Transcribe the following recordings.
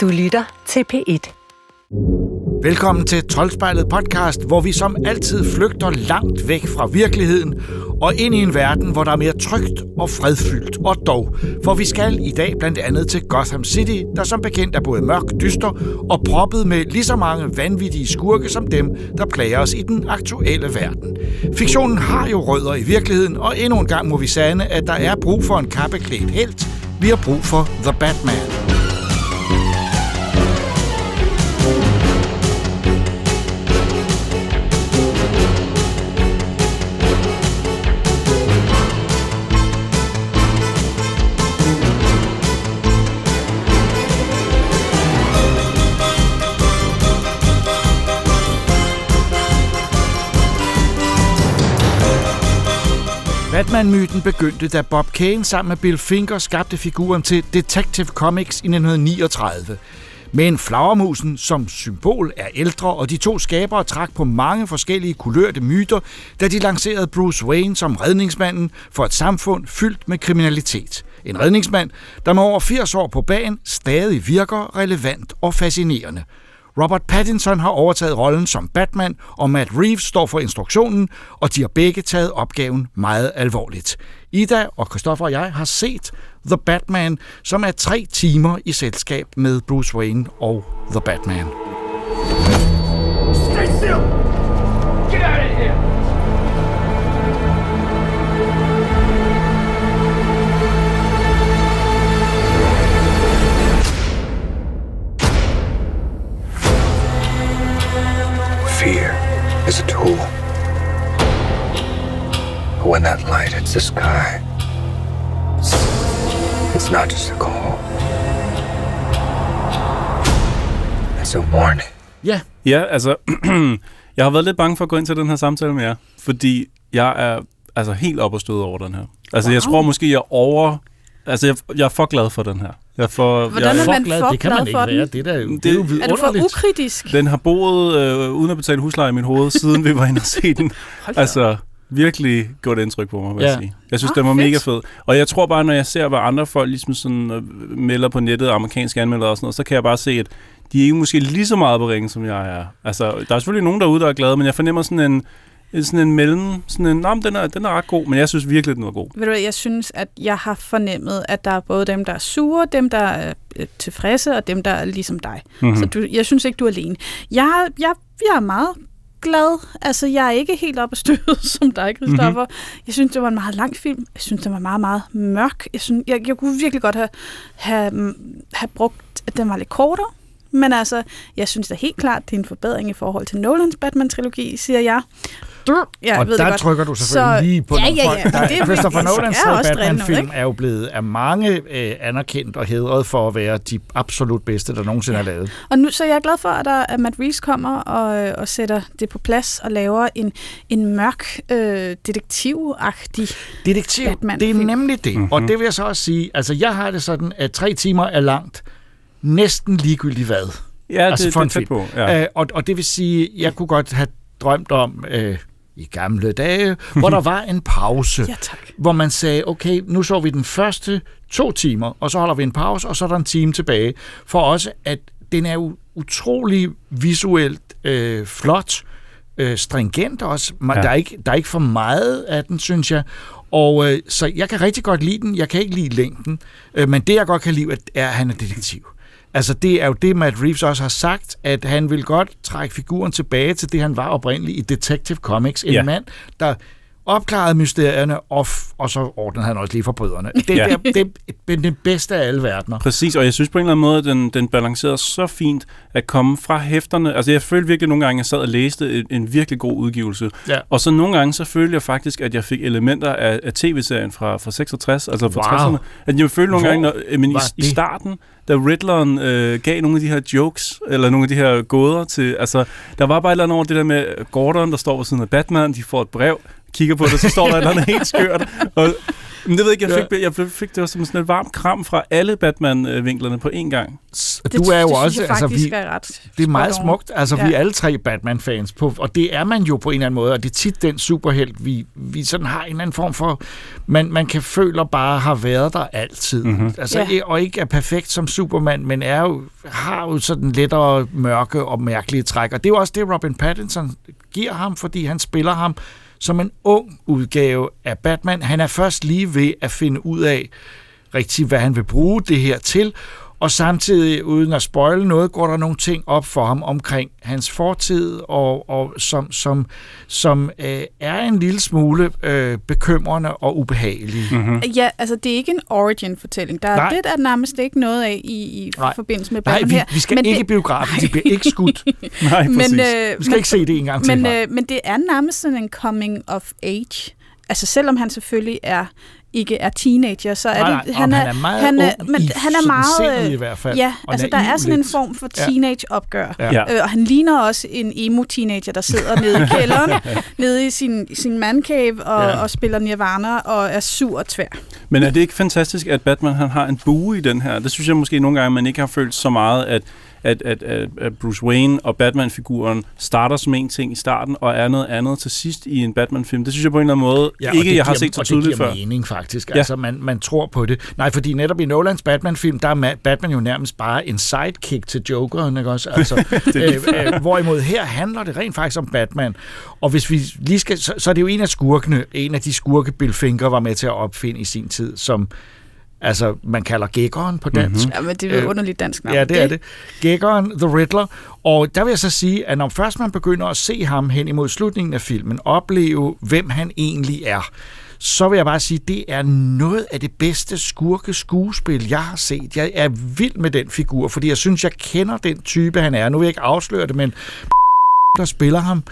Du lytter til P1. Velkommen til Troldspejlet podcast, hvor vi som altid flygter langt væk fra virkeligheden og ind i en verden, hvor der er mere trygt og fredfyldt. Og dog, for vi skal i dag blandt andet til Gotham City, der som bekendt er både mørk, dyster og proppet med lige så mange vanvittige skurke som dem, der plager os i den aktuelle verden. Fiktionen har jo rødder i virkeligheden, og endnu en gang må vi sande, at der er brug for en kappeklædt helt. Vi har brug for The Batman. Batman-myten begyndte, da Bob Kane sammen med Bill Finger skabte figuren til Detective Comics i 1939. Men flagermusen som symbol er ældre, og de to skabere trak på mange forskellige kulørte myter, da de lancerede Bruce Wayne som redningsmanden for et samfund fyldt med kriminalitet. En redningsmand, der med over 80 år på banen stadig virker relevant og fascinerende. Robert Pattinson har overtaget rollen som Batman, og Matt Reeves står for instruktionen, og de har begge taget opgaven meget alvorligt. Ida og Christoffer og jeg har set The Batman, som er tre timer i selskab med Bruce Wayne og The Batman. Stay still! Get out of here! Is a tool. But when that light hits the sky, it's not just a call. It's a warning. Ja. Ja, altså, jeg har været lidt bange for at gå ind til den her samtale med jer, fordi jeg er altså helt op og støde over den her. Altså, wow. jeg tror måske, jeg er over... Altså, jeg, jeg er for glad for den her. Jeg er for, Hvordan jeg, er man glad, for det kan man glad ikke for være. den? Det er, da, det, Det- er jo Er du for ukritisk? Den har boet øh, uden at betale husleje i mit hoved, siden vi var inde og se den. Altså, virkelig gjort indtryk på mig, vil Ja. jeg sige. Jeg synes, Ah, den var fedt. mega fed. Og jeg tror bare, når jeg ser, hvad andre folk ligesom sådan, øh, melder på nettet, amerikanske anmeldere og sådan noget, så kan jeg bare se, at de er ikke måske lige så meget på ringen, som jeg er. Altså, der er selvfølgelig nogen derude, der er glade, men jeg fornemmer sådan en sådan en mellem, sådan en, nah, den, er, den er ret god, men jeg synes virkelig, den var god. Ved du jeg synes, at jeg har fornemmet, at der er både dem, der er sure, dem, der er øh, tilfredse, og dem, der er ligesom dig. Mhm. Mm-hmm. Så du, jeg synes ikke, du er alene. Jeg, jeg, jeg er meget glad. Altså, jeg er ikke helt op at støde som dig, Christoffer. Mhm. Mm-hmm. Jeg synes, det var en meget lang film. Jeg synes, den var meget, meget mørk. Jeg, synes, jeg, jeg kunne virkelig godt have, have, have brugt, at den var lidt kortere. Men altså, jeg synes da helt klart, det er en forbedring i forhold til Nolans Batman-trilogi, siger jeg. Ja, og ved det der godt. trykker du selvfølgelig Så- lige på Ja, ja, ja, folk. Der, det er Christopher Nolans er Batman-film er jo blevet af mange øh, anerkendt og hedret for at være de absolut bedste, der nogensinde er lavet. Og nu, så jeg er glad for, at, der, at Matt Reeves kommer og, øh, og sætter det på plads og laver en, en mørk, øh, detektivagtig... Detektiv, det er nemlig det. Mm-hmm. Og det vil jeg så også sige, altså jeg har det sådan, at tre timer er langt, næsten ligegyldigt hvad. Ja, Altså det, det er tæt på. Ja. Øh, og, og det vil sige, jeg kunne godt have drømt om øh, i gamle dage, hvor der var en pause. Ja, tak. hvor man sagde, okay, nu så vi den første to timer, og så holder vi en pause, og så er der en time tilbage. For også, at den er jo utrolig visuelt øh, flot, øh, stringent også. Ja. Ja. Der, er ikke, der er ikke for meget af den, synes jeg. Og øh, så jeg kan rigtig godt lide den. Jeg kan ikke lide længden. Øh, men det, jeg godt kan lide, er, at han er detektiv. Altså, det er jo det, Matt Reeves også har sagt, at han vil godt trække figuren tilbage til det, han var oprindeligt i Detective Comics. En Ja. mand, der opklarede mysterierne, og, f- og så ordnede han også lige forbryderne. Det, Ja. ja. det, det, det er den bedste af alle verdener. Præcis, og jeg synes på en eller anden måde, at den, den balancerede så fint at komme fra hæfterne. Altså jeg følte virkelig nogle gange, at jeg sad og læste en, en virkelig god udgivelse. Ja. Og så nogle gange, så følte jeg faktisk, at jeg fik elementer af, af tv-serien fra, fra 66, altså fra Wow. 60'erne. At jeg følte nogle Hvor gange, når, men i, i starten, da Riddleren øh, gav nogle af de her jokes, eller nogle af de her gåder til, altså der var bare et eller andet over det der med Gordon, der står ved siden af Batman, de får et brev, kigger på det, så står der et eller andet helt skørt. Og, men det ved jeg ikke, jeg Ja. fik, jeg fik det var som sådan et varmt kram fra alle Batman-vinklerne på én gang. Du er jo det også, synes jeg altså faktisk vi, er ret det er meget smukt. Altså, ja. Ja. vi er alle tre Batman-fans, på, og det er man jo på en eller anden måde, og det er tit den superhelt, vi, vi sådan har en eller anden form for, man, man kan føle bare har været der altid. Mhm. Mm-hmm. Altså, Ja. ja. Og ikke er perfekt som Superman, men er jo, har jo sådan lettere mørke og mærkelige træk. Og det er jo også det, Robin Pattinson giver ham, fordi han spiller ham som en ung udgave af Batman. Han er først lige ved at finde ud af rigtig, hvad han vil bruge det her til, og samtidig, uden at spoile noget, går der nogle ting op for ham omkring hans fortid, og, og som, som, som øh, er en lille smule øh, bekymrende og ubehagelige. Mm. Ja, altså det er ikke en origin-fortælling. Der er, Nej. det er der nærmest ikke noget af i, i Nej. forbindelse med Nej, Batman vi, her. vi skal men ikke det, biografen, de bliver ikke skudt. Nej, præcis. men, øh, Vi skal men, ikke se det en gang til. men, nej. øh, men det er nærmest sådan en coming of age. Altså selvom han selvfølgelig er ikke er teenager, så er Nej, det... nej, han er meget han er, ung men i han er sådan meget... øh, i hvert fald, Ja, og altså der er sådan en lidt. form for teenage-opgør. Ja. Ja. Øh, og han ligner også en emo-teenager, der sidder nede i kælderen, nede i sin, sin mancave og, ja. og spiller Nirvana og er sur og tvær. Men er det ikke fantastisk, at Batman han har en bue i den her? Det synes jeg måske nogle gange, man ikke har følt så meget, at, at, at, at, Bruce Wayne og Batman-figuren starter som en ting i starten, og er noget andet til sidst i en Batman-film. Det synes jeg på en eller anden måde Ja, ikke, jeg har set så tydeligt det giver før. mening, faktisk. Ja. Altså, man, man tror på det. Nej, fordi netop i Nolans Batman-film, der er Ma- Batman jo nærmest bare en sidekick til Jokeren, ikke også? Altså, øh, øh, hvorimod her handler det rent faktisk om Batman. Og hvis vi lige skal... Så, så er det jo en af skurkene, en af de skurke, Bill Finger var med til at opfinde i sin tid, som altså, man kalder Gækkeren på dansk. Mm-hmm. Ja, men det er jo Øh, underligt dansk navn. Ja, det er det. Gækkeren, The Riddler. Og der vil jeg så sige, at når først man begynder at se ham hen imod slutningen af filmen, opleve, hvem han egentlig er, så vil jeg bare sige, at det er noget af det bedste skurke skuespil, jeg har set. Jeg er vild med den figur, fordi jeg synes, jeg kender den type, han er. Nu vil jeg ikke afsløre det, men der spiller ham.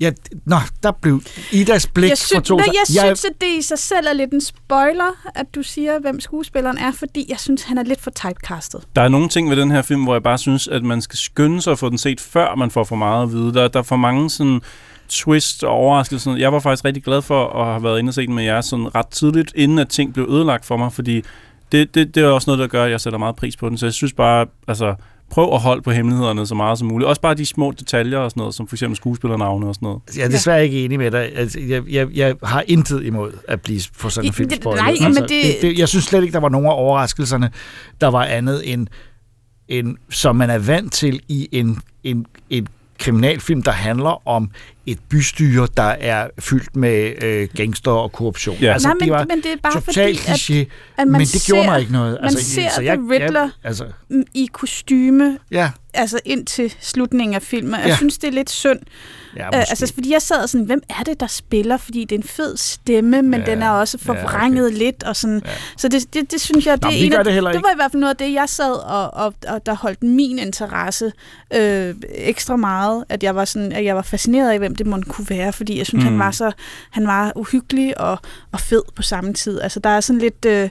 Ja, nå, der blev Idas blik jeg, for synes, to nej, sig. jeg synes, at det i sig selv er lidt en spoiler, at du siger, hvem skuespilleren er, fordi jeg synes, han er lidt for typecastet. Der er nogle ting ved den her film, hvor jeg bare synes, at man skal skynde sig at få den set, før man får for meget at vide. Der, der er for mange sådan twist og overraskelser. Jeg var faktisk rigtig glad for at have været inde og set den med jer sådan ret tidligt, inden at ting blev ødelagt for mig, fordi det, det, det er også noget, der gør, at jeg sætter meget pris på den. Så jeg synes bare, altså, prøv at holde på hemmelighederne så meget som muligt. Også bare de små detaljer og sådan noget, som for eksempel skuespillernavne og sådan noget. Jeg er desværre ikke enig med dig. Altså, jeg, jeg, jeg har intet imod at blive for sådan en film det- spoilet. nej, men altså, det- det, det, Jeg synes slet ikke, der var nogen af overraskelserne, der var andet end, end som man er vant til i en, en, en kriminalfilm, der handler om et bystyre, der er fyldt med øh, gangster og korruption. Ja. Altså, Nej, men, det var men det er bare totalt fordi, at, kliché, at man men det gjorde ser, mig ikke noget. man ser så The Riddler Jeg, altså, i kostyme, ja, altså ind til slutningen af filmen. Jeg Ja. synes, det er lidt synd. ja Uh, måske. altså, fordi jeg sad sådan, hvem er det, der spiller? Fordi det er en fed stemme, men Ja, den er også ja, okay. forvrænget lidt. Og sådan. Ja. Så det, det, det synes jeg, det, Nå, er en af, det det var i hvert fald noget af det, jeg sad og, og, og der holdt min interesse øh, ekstra meget. At jeg var sådan, at jeg var fascineret af, hvem det måtte kunne være, fordi jeg synes, Mm. han var så han var uhyggelig og, og fed på samme tid. Altså, der er sådan lidt... Øh,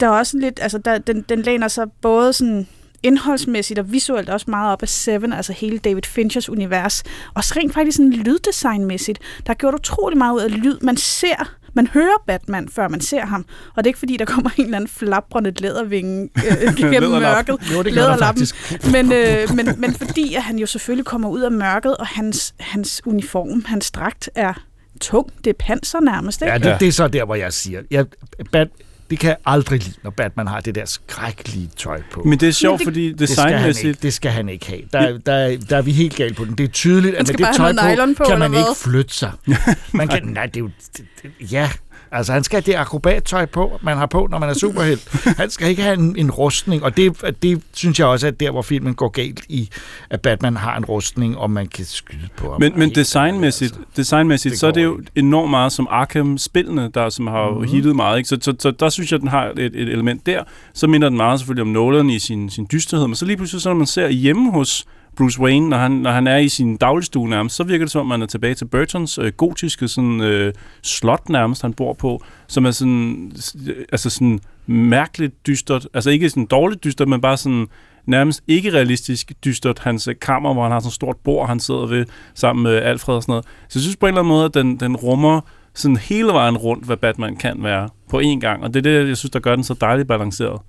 der er også lidt, altså der, den, den læner sig både sådan indholdsmæssigt og visuelt også meget op af Seven, altså hele David Finchers univers. Og så rent faktisk sådan lyddesignmæssigt. Der er gjort utrolig meget ud af lyd. Man ser, man hører Batman, før man ser ham. Og det er ikke fordi, der kommer en eller anden flabrende lædervinge øh, gennem mørket. jo, det Læderlappen. Men, øh, men, men fordi at han jo selvfølgelig kommer ud af mørket, og hans, hans uniform, hans dragt er tung. Det er panser nærmest, ikke? Ja, det, det er så der, hvor jeg siger, jeg, Bat, det kan jeg aldrig lide, når Batman har det der skrækkelige tøj på. Men det er sjovt, det- fordi det skal, han ikke, designmæssigt... det skal han ikke have. Der, der, der er vi helt galt på den. Det er tydeligt, at med det tøj på, på, kan man ikke flytte sig. Man kan, nej, det er jo... Det, det, ja, altså han skal have det akrobattøj på, man har på, når man er superhelt. Han skal ikke have en, en rustning, og det, det synes jeg også er der, hvor filmen går galt i, at Batman har en rustning, og man kan skyde på ham. Men, men Helt designmæssigt, ærligt, designmæssigt Det så er det jo enormt meget som Arkham-spillene, der som har Mhm. mm. hittet meget. Ikke? Så, så, så der synes jeg, den har et, et element der. Så minder den meget selvfølgelig om Nolan i sin, sin dysterhed. Men så lige pludselig, så når man ser hjemme hos Bruce Wayne, når han, når han er i sin dagligstue nærmest, så virker det som om, man er tilbage til Burtons øh, gotiske sådan, øh, slot nærmest, han bor på, som er sådan, øh, altså sådan mærkeligt dystert. Altså ikke sådan dårligt dystert, men bare sådan nærmest ikke realistisk dystert. Hans øh, kammer, hvor han har sådan et stort bord, han sidder ved sammen med Alfred og sådan noget. Så jeg synes på en eller anden måde, at den, den rummer sådan hele vejen rundt, hvad Batman kan være. på én gang, og det er det, jeg synes, der gør den så dejligt balanceret.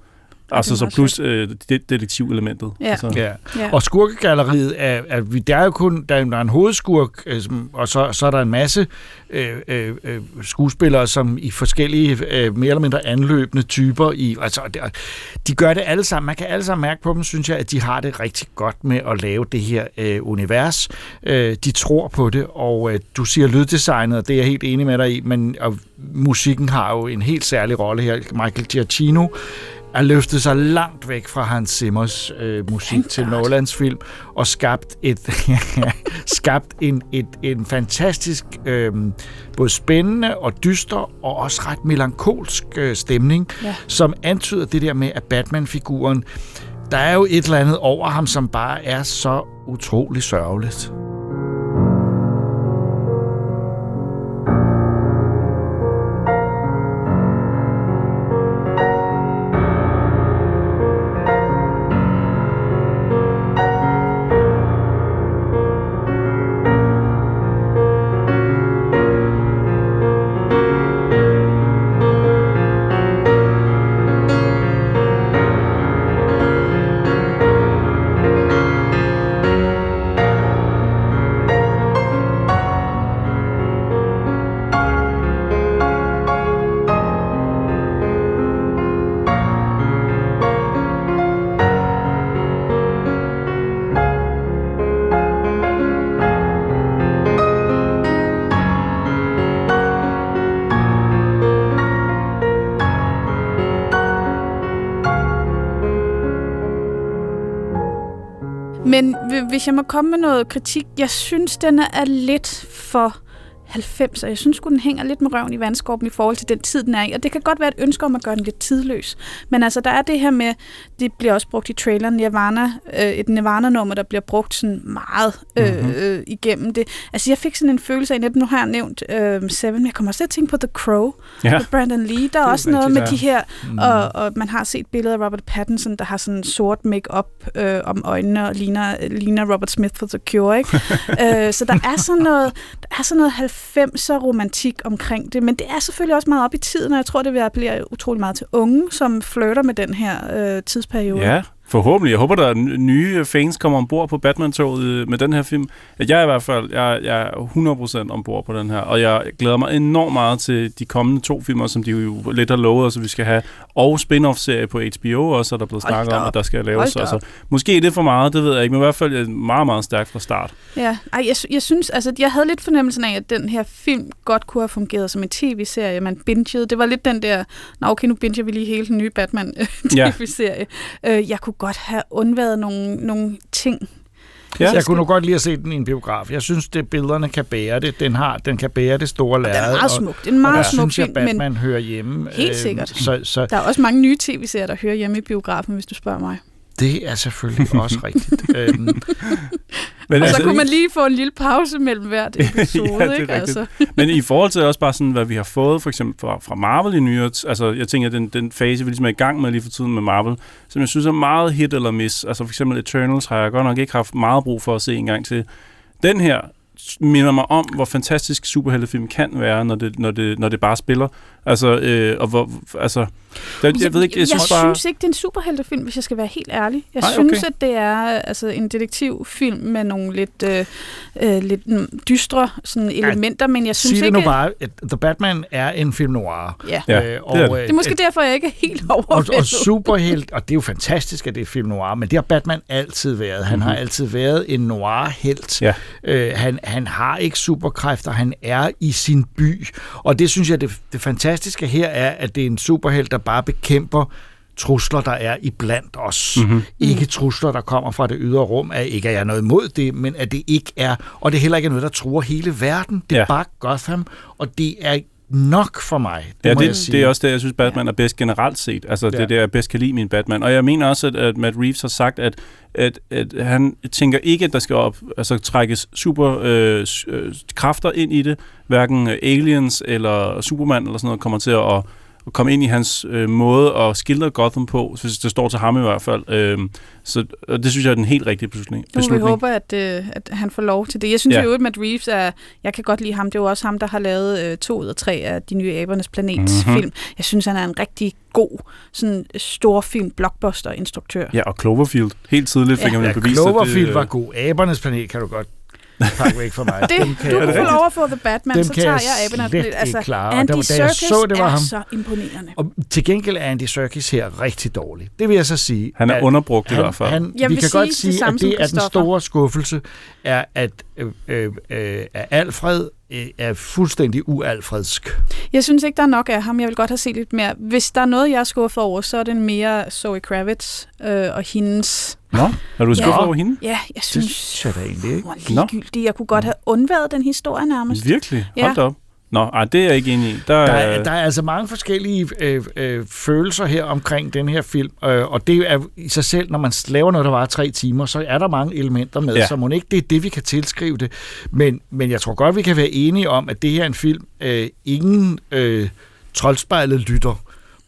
Altså så plus øh, det detektivelementet. Ja. Altså, Ja. Ja. Og skurkegalleriet er, er, vi- der er jo kun der er, der er en hovedskurk, øh, som- og så, så er der en masse øh, øh, øh, skuespillere, som i forskellige øh, mere eller mindre anløbende typer i, altså de gør det alle sammen. Man kan alle sammen mærke på dem, synes jeg, at de har det rigtig godt med at lave det her øh, univers. Øh, de tror på det, og øh, du siger lyddesignet, og det er jeg helt enig med dig i, men og musikken har jo en helt særlig rolle her. Michael Giacchino er løftet sig langt væk fra Hans Zimmers øh, musik Thank til. Nolans film og skabt et skabt en, et, en fantastisk øh, både spændende og dyster og også ret melankolsk øh, stemning, Ja. som antyder det der med, at Batman-figuren der er jo et eller andet over ham, som bare er så utrolig sørgeligt. Hvis jeg må komme med noget kritik, jeg synes, den er lidt for 90, og jeg synes den hænger lidt med røven i vandskorben i forhold til den tid, den er i. Og det kan godt være et ønske om at gøre den lidt tidløs. Men altså, der er det her med, det bliver også brugt i traileren, Nirvana, øh, et Nirvana-nummer, der bliver brugt sådan meget øh, Mhm. øh, igennem det. Altså, jeg fik sådan en følelse af, netop nu har jeg nævnt øh, Seven, men jeg kommer også til at tænke på The Crow, Ja. med Brandon Lee. Der er også noget med de her Mm. og, og man har set billeder af Robert Pattinson, der har sådan sort make-up øh, om øjnene og ligner, ligner Robert Smith for The Cure, ikke? øh, så der er sådan noget, der er sådan noget 90'er romantik omkring det, men det er selvfølgelig også meget op i tiden, og jeg tror, det vil appellere utrolig meget til unge, som flirter med den her øh, tidsperiode. Ja, forhåbentlig. Jeg håber, der er nye fans kommer ombord på Batman-toget øh, med den her film. At jeg er i hvert fald jeg, jeg er 100% ombord på den her, og jeg glæder mig enormt meget til de kommende to filmer, som de jo lidt har lovet os, at vi skal have, og spin-off-serie på HBO også, er der blevet Hold snakket om, at der skal laves. Altså, måske er det for meget, det ved jeg ikke, men i hvert fald er det meget, meget stærkt fra start. Ja, Ej, jeg, jeg synes, altså, jeg havde lidt fornemmelsen af, at den her film godt kunne have fungeret som en tv-serie, man bingede. Det var lidt den der, nå okay, nu binger vi lige hele den nye Batman øh, Ja. Øh, jeg kunne godt have undværet nogle, nogle ting. Ja. Jeg kunne nu godt lide at se den i en biograf. Jeg synes, det billederne kan bære det. Den, har, den kan bære det store Den er lærred. meget smuk. Det er en og meget der smuk synes jeg, film, men Batman hører hjemme. Helt Øhm, sikkert. Så, så der er også mange nye tv-serier, der hører hjemme i biografen, hvis du spørger mig. det er selvfølgelig også rigtigt. Øhm, Men, Og så kunne man lige få en lille pause mellem hvert episode, Ja, det er ikke? Altså. Men i forhold til også bare sådan, hvad vi har fået for eksempel fra, fra Marvel i nyere, altså jeg tænker, den, den fase, vi ligesom er i gang med lige for tiden med Marvel, som jeg synes er meget hit eller miss. Altså for eksempel Eternals har jeg godt nok ikke haft meget brug for at se en gang til. Den her minder mig om, hvor fantastisk superheltefilm kan være, når det, når det, når det bare spiller. Altså, øh, og hvor, altså, det, jeg ved ikke, jeg synes jeg bare... synes ikke, det er en superheltefilm, hvis jeg skal være helt ærlig. Jeg Nej, synes, okay. at det er altså, en detektivfilm med nogle lidt, øh, øh, lidt dystre sådan, elementer, men jeg synes sig det ikke... nu bare, at The Batman er en film noir. Ja. Ja, Øh, det er og, det. øh, Det er måske derfor, jeg ikke er helt og, overvældet. og superhelt, og det er jo fantastisk, at det er film noir, men det har Batman altid været. Han har altid været en noir-helt. Ja. Øh, han, han har ikke superkræfter, han er i sin by. Og det synes jeg, det, det fantastiske her er, at det er en superhelt, der bare bekæmper trusler, der er i blandt os. Mm-hmm. Ikke trusler, der kommer fra det ydre rum. At ikke at jeg er noget imod det, men at det ikke er, og det er heller ikke noget, der truer hele verden. Det er Ja. bare Gotham, og det er nok for mig. Det Ja, det, sige. det er også det, jeg synes, Batman er bedst generelt set. Altså, ja. det Ja. er det, jeg bedst kan lide min Batman. Og jeg mener også, at, at Matt Reeves har sagt, at, at, at han tænker ikke, at der skal op, altså, trækkes super øh, øh, kræfter ind i det. Hverken aliens eller Superman eller sådan noget kommer til at komme ind i hans øh, måde at skildre Gotham på, hvis det står til ham i hvert fald. Øh, så og det synes jeg er den helt rigtige beslutning. Nu må vi beslutning. håbe, at, øh, at han får lov til det. Jeg synes Ja. jo, at Matt Reeves er... Jeg kan godt lide ham. Det er jo også ham, der har lavet øh, to ud af tre af de nye Abernes Planet-film. Mhm. Mm-hmm. Jeg synes, han er en rigtig god sådan storfilm blockbuster-instruktør. Ja, og Cloverfield. Helt tidligt fik Ja. han Ja, bevist, at Cloverfield det, var god. Abernes planet kan du godt pakke væk for mig. Det, Dem kan du kan få lov at få The Batman, Dem så tager jeg jeg Abernes slet. Altså, klare. Og Andy der Serkis så, det var er ham. så imponerende. Og til gengæld er Andy Serkis her rigtig dårlig. Det vil jeg så sige. Han er at underbrugt i hvert fald. Han, vi kan sige godt det sige, samme at det er den store skuffelse, er at, øh, øh, øh, at Alfred øh, er fuldstændig ualfredsk. Jeg synes ikke, der er nok af ham. Jeg vil godt have set lidt mere. Hvis der er noget, jeg er skuffet over, så er det mere Zoe Kravitz øh, og hendes... Nå, er du skuffet Ja. over hende? Ja, jeg Det synes... synes jeg da egentlig ikke. Hun er ligegyldig. Jeg kunne godt have undværet den historie nærmest. Virkelig? Ja. Hold da op. Nå, ej, det er jeg ikke enig i. Der, Der er, er, der er altså mange forskellige øh, øh, følelser her omkring den her film, øh, og det er i sig selv, når man laver noget, der var tre timer, så er der mange elementer med, ja. så må ikke det er det, vi kan tilskrive det. Men, men jeg tror godt, vi kan være enige om, at det her er en film, øh, ingen øh, troldspejlet lytter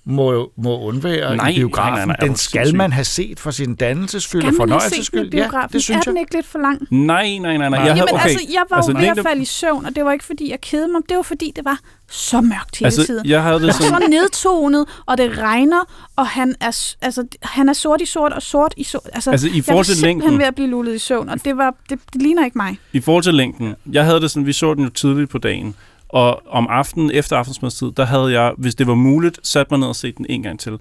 må, må undvære Nej, i biografen. nej, nej, nej, den skal sindssyg. man have set for sin dannelsesfyld og Kan man have fornøjelses set den i skyld. Ja, det synes er jeg. den ikke lidt for lang? Nej, nej, nej, nej. Jeg havde, Jamen okay. altså, jeg var altså, jo ved at falde i søvn, og det var ikke, fordi jeg kedede mig. Det var, fordi det var så mørkt hele altså, tiden. jeg havde det sådan... så nedtonet, og det regner, og han er, altså, han er sort i sort, og sort i sort. Altså, Altså, i jeg var forhold til simpelthen længden. ved at blive lullet i søvn, og det, var, det, det ligner ikke mig. I forhold til længden, jeg havde det sådan, vi så den jo tidligt på dagen, og om aftenen, efter aftensmadstid, der havde jeg, hvis det var muligt, sat mig ned og set den en gang til.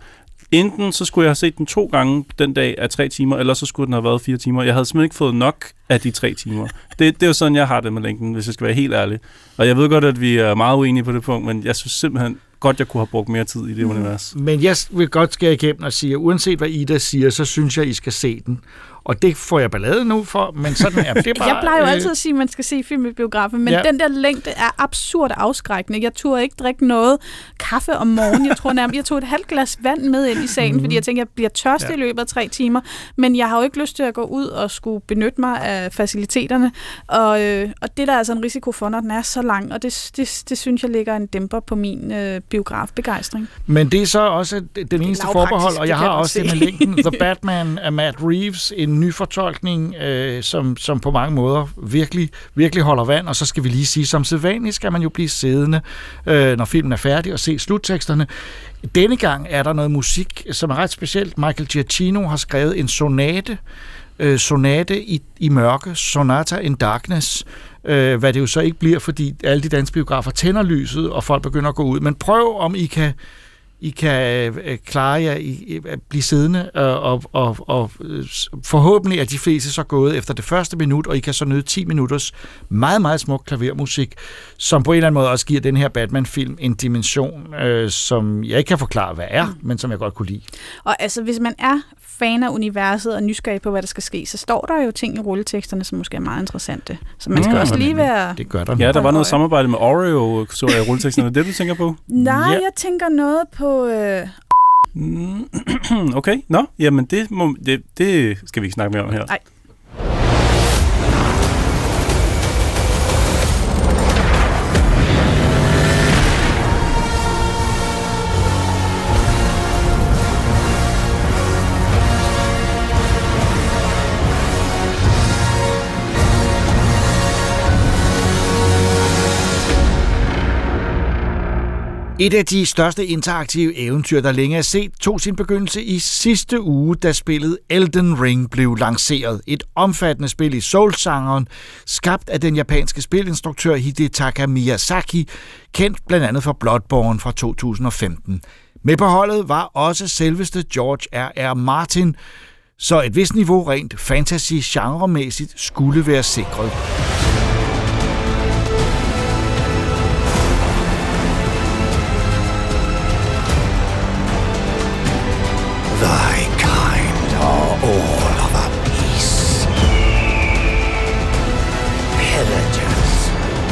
Enten så skulle jeg have set den to gange den dag af tre timer, eller så skulle den have været fire timer. Jeg havde simpelthen ikke fået nok af de tre timer. Det, det er jo sådan, jeg har det med længden, hvis jeg skal være helt ærlig. Og jeg ved godt, at vi er meget uenige på det punkt, men jeg synes simpelthen godt, jeg kunne have brugt mere tid i det univers. Men jeg vil godt skære igennem og sige, at uanset hvad Ida siger, så synes jeg, I skal se den. Og det får jeg ballade nu for, men sådan er det. er bare, jeg plejer jo øh, altid at sige, at man skal se film i biografen, men Ja. den der længde er absurd afskrækkende. Jeg turde ikke drikke noget kaffe om morgenen. Jeg tror nærmest, jeg tog et halvt glas vand med ind i salen, mm. fordi jeg tænkte, at jeg bliver tørst Ja. i løbet af tre timer. Men jeg har jo ikke lyst til at gå ud og skulle benytte mig af faciliteterne. Og, øh, og det er der altså en risiko for, når den er så lang. Og det, det, det synes jeg ligger en dæmper på min øh, biografbegejstring. Men det er så også den eneste forbehold, og det jeg har også det se. med linken. The Batman af Matt Reeves, en ny fortolkning, øh, som, som på mange måder virkelig, virkelig holder vand. Og så skal vi lige sige, som sædvanligt skal man jo blive siddende, øh, når filmen er færdig, og se slutteksterne. Denne gang er der noget musik, som er ret specielt. Michael Giacchino har skrevet en sonate, øh, sonate i, i mørke, Sonata in Darkness, øh, hvad det jo så ikke bliver, fordi alle de danske biografer tænder lyset, og folk begynder at gå ud. Men prøv, om I kan, i kan øh, klare jer, I, at blive siddende, øh, og, og, og øh, forhåbentlig er de fleste så gået efter det første minut, og I kan så nyde 10 minutters meget, meget smuk klavermusik, som på en eller anden måde også giver den her Batman-film en dimension, øh, som jeg ikke kan forklare, hvad er, men som jeg godt kunne lide. Og altså, hvis man er fan af universet og nysgerrig på, hvad der skal ske, så står der jo ting i rulleteksterne, som måske er meget interessante. Så man skal Mm. også lige være... Det gør der. Ja, der var noget samarbejde med Oreo, så jeg i rulleteksten. Er det det, du tænker på? Nej, Ja. jeg tænker noget på... Øh, Mm, okay, nå, jamen det, må, det, det skal vi ikke snakke mere om her. Nej. Et af de største interaktive eventyr, der længe er set, tog sin begyndelse i sidste uge, da spillet Elden Ring blev lanceret. Et omfattende spil i Soul-sangeren, skabt af den japanske spilinstruktør Hidetaka Miyazaki, kendt blandt andet for Bloodborne fra 2015. Med på holdet var også selveste George R.R. Martin, så et vist niveau rent fantasy-genremæssigt skulle være sikret.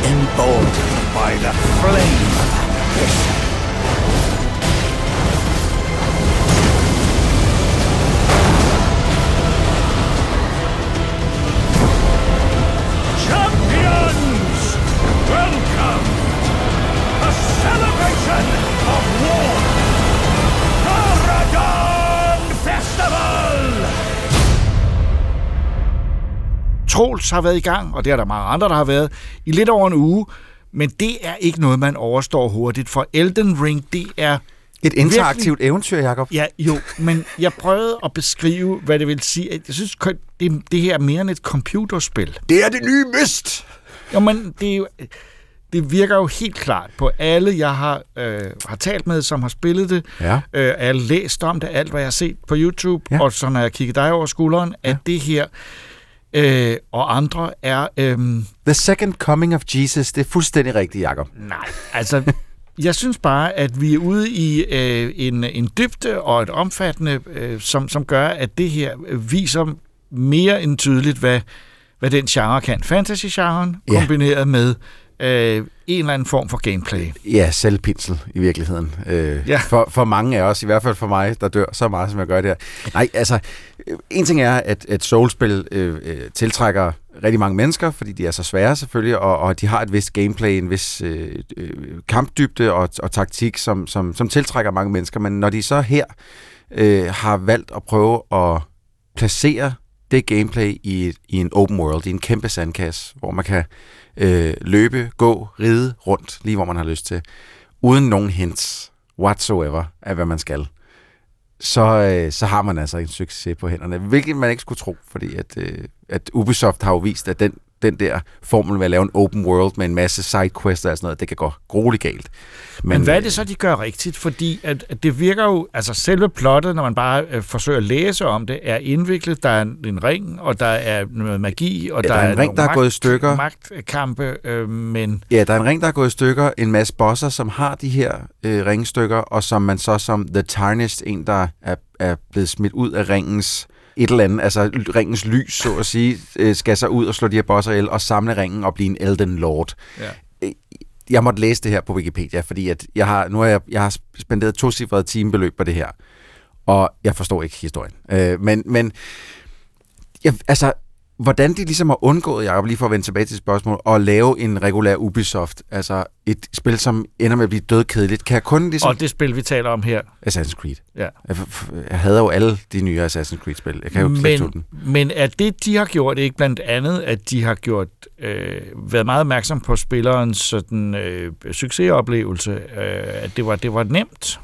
emboldened by the flame of ambition. Champions! Welcome! A celebration! Troels har været i gang, og det er der mange andre, der har været, i lidt over en uge. Men det er ikke noget, man overstår hurtigt, for Elden Ring, det er Et interaktivt eventyr, Jacob. Ja, jo, men jeg prøvede at beskrive, hvad det vil sige. Jeg synes, det, det her er mere end et computerspil. Det er det nye Myst! Jo, men det, er jo, det virker jo helt klart på alle, jeg har, øh, har talt med, som har spillet det. Ja. Øh, jeg har læst om det, alt hvad jeg har set på YouTube, Ja. ja. og så når jeg kigger dig over skulderen, at det her øh, og andre er... Øh, The Second Coming of Jesus, det er fuldstændig rigtigt, Jacob. Nej, altså, jeg synes bare, at vi er ude i øh, en, en dybde og et omfattende, øh, som, som gør, at det her viser mere end tydeligt, hvad, hvad den genre kan. Fantasy-genren Ja. kombineret med øh, en eller anden form for gameplay. Ja, selvpinsel i virkeligheden. Øh, Ja. for, for mange af os, i hvert fald for mig, der dør så meget, som jeg gør der. Nej, altså, øh, en ting er, at et soulspil øh, øh, tiltrækker rigtig mange mennesker, fordi de er så svære selvfølgelig, og, og de har et vist gameplay, en vis øh, øh, kampdybde og, og taktik, som, som, som tiltrækker mange mennesker. Men når de så her øh, har valgt at prøve at placere det gameplay i, i en open world, i en kæmpe sandkasse, hvor man kan øh, løbe, gå, ride rundt, lige hvor man har lyst til, uden nogen hints whatsoever af, hvad man skal, så, øh, så har man altså en succes på hænderne, hvilket man ikke skulle tro, fordi at, øh, at Ubisoft har jo vist, at den, den der formel med at lave en open world med en masse sidequests og sådan noget, det kan gå grueligt galt. Men, Men hvad er det så, de gør rigtigt? Fordi at, at det virker jo, altså selve plottet, når man bare øh, forsøger at læse om det, er indviklet. Der er en, en ring, og der er noget magi, og Ja, der, der er en ring, der er gået i stykker. Magtkampe, øh, men Ja, der er en ring, der er gået i stykker, en masse bosser, som har de her øh, ringstykker, og som man så som The Tarnished, en der er, er blevet smidt ud af ringens et eller andet, altså ringens lys, så at sige, øh, skal så ud og slå de her bosser ihjel, og samle ringen og blive en Elden Lord. Ja. Øh, Jeg måtte læse det her på Wikipedia, fordi at jeg har, nu har jeg, jeg har spenderet to cifrede timebeløb på det her, og jeg forstår ikke historien. Øh, men, men jeg, altså, hvordan de ligesom har undgået, Jacob, lige for at vende tilbage til spørgsmålet, at lave en regulær Ubisoft, altså et spil, som ender med at blive dødkedeligt, kan jeg kun ligesom... og det spil, vi taler om her. Assassin's Creed. Ja. Jeg, jeg hader jo alle de nye Assassin's Creed-spil. Jeg kan jo ikke Men, den. men er det, de har gjort, ikke blandt andet, at de har gjort øh, været meget opmærksom på spillerens sådan, øh, succesoplevelse, øh, at det var, det var nemt?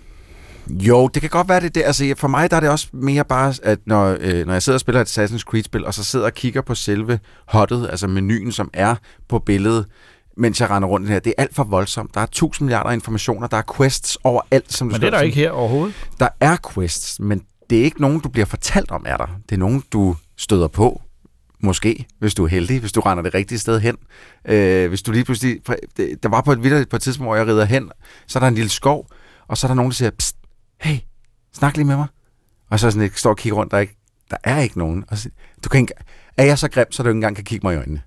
Jo, det kan godt være det. det. Altså, for mig der er det også mere bare, at når, øh, når jeg sidder og spiller et Assassin's Creed-spil, og så sidder og kigger på selve hottet, altså menuen, som er på billedet, mens jeg render rundt her. Det er alt for voldsomt. Der er tusind milliarder informationer, der er quests overalt, som du Men det er der ikke her overhovedet. Der er quests, men det er ikke nogen, du bliver fortalt om er der. Det er nogen, du støder på. Måske, hvis du er heldig, hvis du render det rigtige sted hen. Øh, hvis du lige pludselig... Der var på et, på et tidspunkt, hvor jeg rider hen, så er der en lille skov, og så er der nogen, der siger, Psst, hey, snak lige med mig. Og så sådan, jeg står og kigger rundt, der er ikke, der er ikke nogen. Og så, du kan ikke, er jeg så grim, så du ikke engang kan kigge mig i øjnene?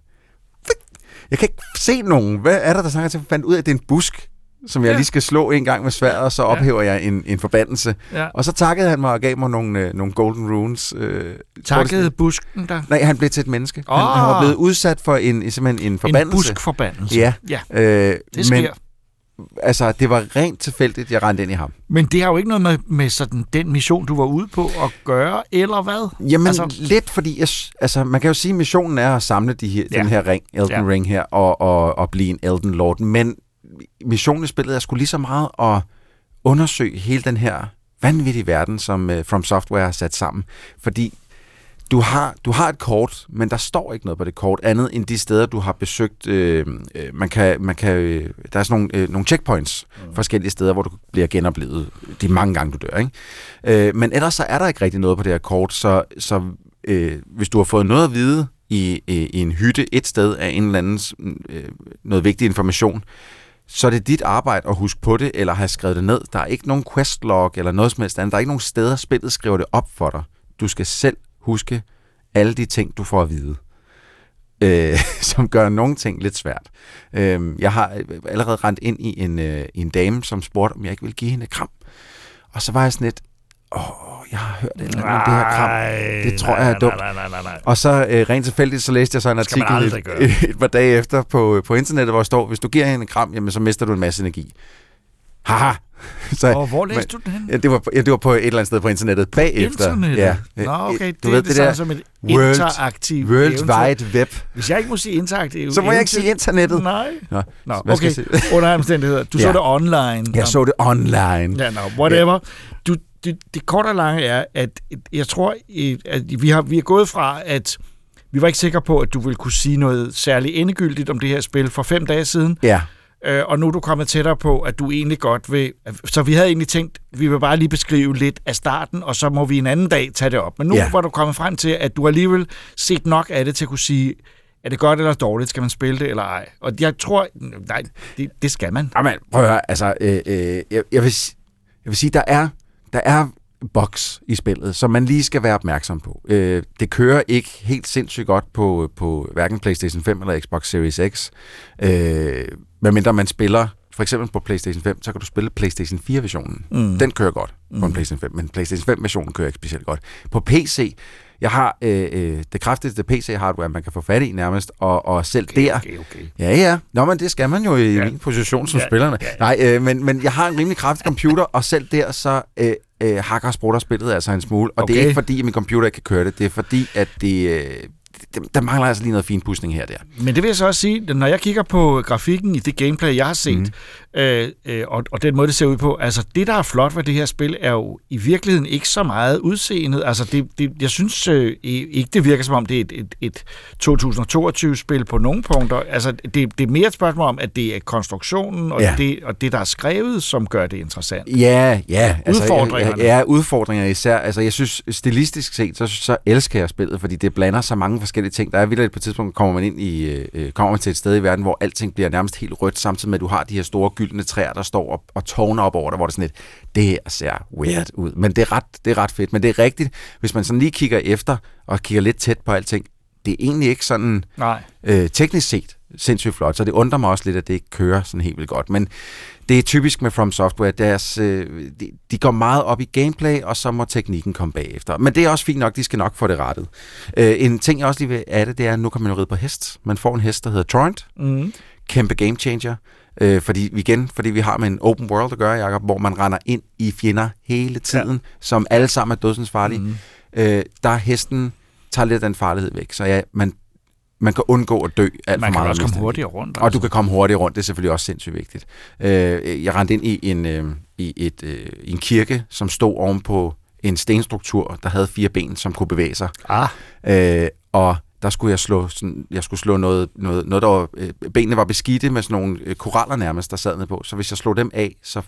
Jeg kan ikke se nogen. Hvad er der, der snakker til? Jeg fandt ud af, at det er en busk, som jeg Ja. lige skal slå en gang med sværet, og så Ja. ophæver jeg en, en forbandelse. Ja. Og så takkede han mig og gav mig nogle, øh, nogle golden runes. Øh, Takkede busken der. Nej, han blev til et menneske. Oh. Han, han var blevet udsat for en, simpelthen en En forbandelse. buskforbandelse. Ja. ja. Øh, Det sker. Men, altså, det var rent tilfældigt, jeg rendte ind i ham. men det har jo ikke noget med, med sådan, den mission, du var ude på at gøre, eller hvad? Jamen, Altså- lidt fordi, jeg, altså, man kan jo sige, at missionen er at samle de her, Ja. den her ring, Elden Ja. Ring her, og, og, og blive en Elden Lord. Men missionen i spillet er sgu lige så meget at undersøge hele den her vanvittige verden, som uh, From Software har sat sammen. Fordi du har, du har et kort, men der står ikke noget på det kort, andet end de steder, du har besøgt. Øh, øh, man kan, man kan, øh, der er sådan nogle, øh, nogle checkpoints mm. forskellige steder, hvor du bliver genoplevet de mange gange, du dør. Ikke? Øh, men ellers så er der ikke rigtig noget på det her kort, så, så øh, hvis du har fået noget at vide i, i, i en hytte et sted af en eller anden øh, noget vigtig information, så er det dit arbejde at huske på det, eller have skrevet det ned. Der er ikke nogen questlog eller noget som helst andet. Der er ikke nogen steder, spillet skriver det op for dig. Du skal selv huske alle de ting, du får at vide. Øh, som gør nogle ting lidt svært. Øh, jeg har allerede rendt ind i en, øh, en dame, som spurgte, om jeg ikke ville give hende et kram. Og så var jeg sådan lidt, åh, jeg har hørt et eller andet om det her kram. Det tror jeg er dumt. Nej, nej, nej, nej. Og så øh, rent tilfældigt, så læste jeg så en artikel et, et, et par dage efter på, på internettet, hvor der står, hvis du giver hende en kram, jamen, så mister du en masse energi. Haha, Så, Og hvor læste du den hen? Ja, det var, på- ja, det var på et eller andet sted på internettet bagefter. Internettet? Ja. Nå, okay. Du det, ved, det, det der som et World- interaktivt World eventyr. Wide Web. Hvis jeg ikke må sige interaktivt Så må jeg ikke eventyr- sige internettet. Nej. Nå, Nå, okay. Under omstændigheder. Du så Ja. det online. Nå. Jeg så det online. Ja, no, whatever. Du, det, det korte og lange er, at jeg tror, at vi har, vi er gået fra, at vi var ikke sikre på, at du ville kunne sige noget særligt endegyldigt om det her spil for fem dage siden, Ja, øh, og nu er du kommet tættere på, at du egentlig godt vil... Så vi havde egentlig tænkt, vi vil bare lige beskrive lidt af starten, og så må vi en anden dag tage det op. Men nu Ja. var du kommet frem til, at du alligevel set nok af det til at kunne sige, er det godt eller dårligt, skal man spille det eller ej? Og jeg tror, nej, det, det skal man. Jamen, prøv at høre, altså, øh, øh, jeg, jeg, vil, jeg vil sige, der er, der er boks i spillet, som man lige skal være opmærksom på. Øh, det kører ikke helt sindssygt godt på, på hverken PlayStation 5 eller Xbox Series X. Øh, medmindre man spiller, for eksempel på PlayStation 5, så kan du spille PlayStation 4-versionen. Mm. Den kører godt på en PlayStation 5, men PlayStation 5-versionen kører ikke specielt godt. På PC, jeg har øh, øh, det kraftigste PC-hardware, man kan få fat i nærmest, og, og selv der... Okay, okay. Ja, ja. Nå, men det skal man jo i Ja. min position som Ja, spillerne. ja, Ja. Nej, øh, men, men jeg har en rimelig kraftig computer, og selv der så øh, øh, hakker og sprutter spillet altså en smule. Og okay. det er Okay. ikke fordi, at min computer ikke kan køre det. Det er fordi, at det, øh, det, der mangler altså lige noget finpudsning her der. Men det vil jeg så også sige, når jeg kigger på grafikken i det gameplay, jeg har set, mm. Øh, øh, og, og den måde, det ser ud på, altså det, der er flot ved det her spil, er jo i virkeligheden ikke så meget udseendet. Altså det, det, jeg synes øh, ikke, det virker som om, det er et, et, et 2022-spil på nogle punkter. Altså det, det er mere et spørgsmål om, at det er konstruktionen og, ja. Det, og det, der er skrevet, som gør det interessant. Ja, ja. Udfordringerne. Ja, ja, udfordringer især. Altså, jeg synes, stilistisk set, så, så elsker jeg spillet, fordi det blander så mange forskellige ting. Der er vildt på et tidspunkt, kommer man ind i, øh, kommer man til et sted i verden, hvor alting bliver nærmest helt rødt, samtidig med, at du har de her store gyldne træer, der står op og tårner op over dig, hvor det er sådan lidt, det her ser weird ud. Men det er, ret, det er ret fedt. Men det er rigtigt, hvis man sådan lige kigger efter, og kigger lidt tæt på alting, det er egentlig ikke sådan Nej. øh, teknisk set sindssygt flot, så det undrer mig også lidt, at det ikke kører sådan helt vildt godt. Men det er typisk med From Software, deres, øh, de, de går meget op i gameplay, og så må teknikken komme bagefter. Men det er også fint nok, de skal nok få det rettet. Øh, en ting, jeg også lige vil af det, det er, at nu kan man jo ride på hest. Man får en hest, der hedder Torrent. Mm. Kæmpe game changer. Øh, fordi, igen, fordi vi har med en open world at gøre, Jacob, hvor man render ind i fjender hele tiden, ja. som alle sammen er dødsensfarlige. Mm. Øh, der er hesten tager lidt af den farlighed væk, så ja, man, man kan undgå at dø alt Man for kan meget. også af komme mistænkt. hurtigere rundt. altså. Og du kan komme hurtigt rundt, det er selvfølgelig også sindssygt vigtigt. Øh, jeg rendte ind i en, øh, i, et, øh, en kirke, som stod ovenpå en stenstruktur, der havde fire ben, som kunne bevæge sig. Ah, Øh, og der skulle jeg slå, sådan, jeg skulle slå noget, noget, noget der var, øh, benene var beskidte med sådan nogle øh, koraller nærmest, der sad ned på. Så hvis jeg slog dem af, så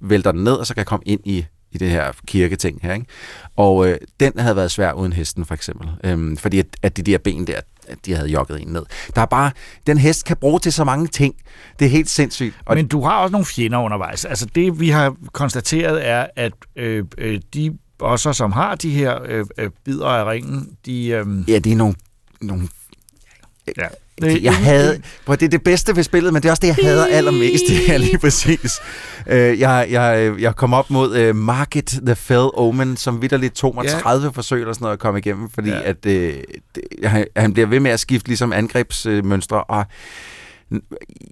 vælter den ned, og så kan jeg komme ind i, i det her kirketing her. Ikke? Og øh, den havde været svær uden hesten, for eksempel. Øhm, fordi at, at de der ben der, at de havde jogget en ned. Der er bare, den hest kan bruge til så mange ting. Det er helt sindssygt. Og Men du har også nogle fjender undervejs. Altså det, vi har konstateret, er, at øh, øh, de bosser, som har de her øh, øh, bidder af ringen, de... Øh, ja, det er nogle, nogle ja. jeg havde, prøv, det er det bedste ved spillet, men det er også det, jeg hader allermest. Det er lige præcis. Øh, jeg, jeg, jeg kom op mod uh, Market the Fell Omen, som vidderligt tog mig Ja. 30 forsøg eller sådan noget at komme igennem, fordi Ja. at, øh, det, han, han bliver ved med at skifte ligesom angrebsmønstre, og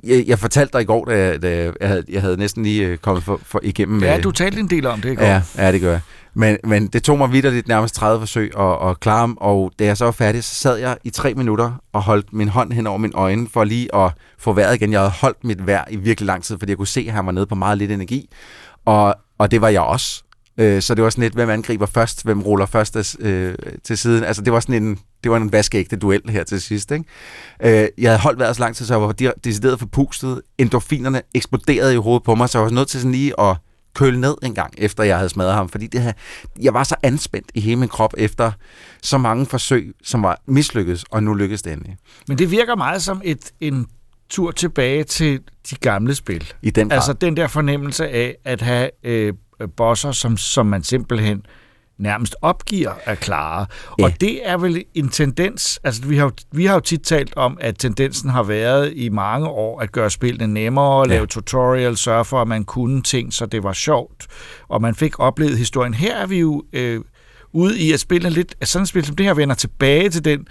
jeg, jeg fortalte dig i går, da, jeg- da jeg, havde, jeg havde næsten lige øh, kommet for, for igennem... Ja, øh, du talte en del om det i går. Ja, ja, det gør jeg. Men, men det tog mig vidderligt nærmest 30 forsøg at, at klare dem, og da jeg så var færdig, så sad jeg i tre minutter og holdt min hånd hen over mine øjne for lige at få vejret igen. Jeg havde holdt mit vejr i virkelig lang tid, fordi jeg kunne se, at han var nede på meget lidt energi, og, og det var jeg også. Øh, Så det var sådan lidt, hvem angriber først, hvem ruller først øh, til siden. Altså det var sådan en, det var en vaskeægte duel her til sidst. Ikke? Øh, Jeg havde holdt vejret så lang tid, så jeg var decideret forpustet. Endorfinerne eksploderede i hovedet på mig, så jeg var nødt til sådan lige at køle ned en gang, efter jeg havde smadret ham. Fordi det her, jeg var så anspændt i hele min krop efter så mange forsøg, som var mislykkedes, og nu lykkedes det endelig. Men det virker meget som et, en tur tilbage til de gamle spil. I den grad. Altså den der fornemmelse af at have øh, bosser, som, som man simpelthen nærmest opgiver at klare. Ja. Og det er vel en tendens, altså vi har, jo, vi har jo tit talt om, at tendensen har været i mange år at gøre spillene nemmere, Ja. lave tutorials, sørge for, at man kunne ting, så det var sjovt, og man fik oplevet historien. Her er vi jo øh, ude i at spille lidt, at sådan et spil som det her vender tilbage til den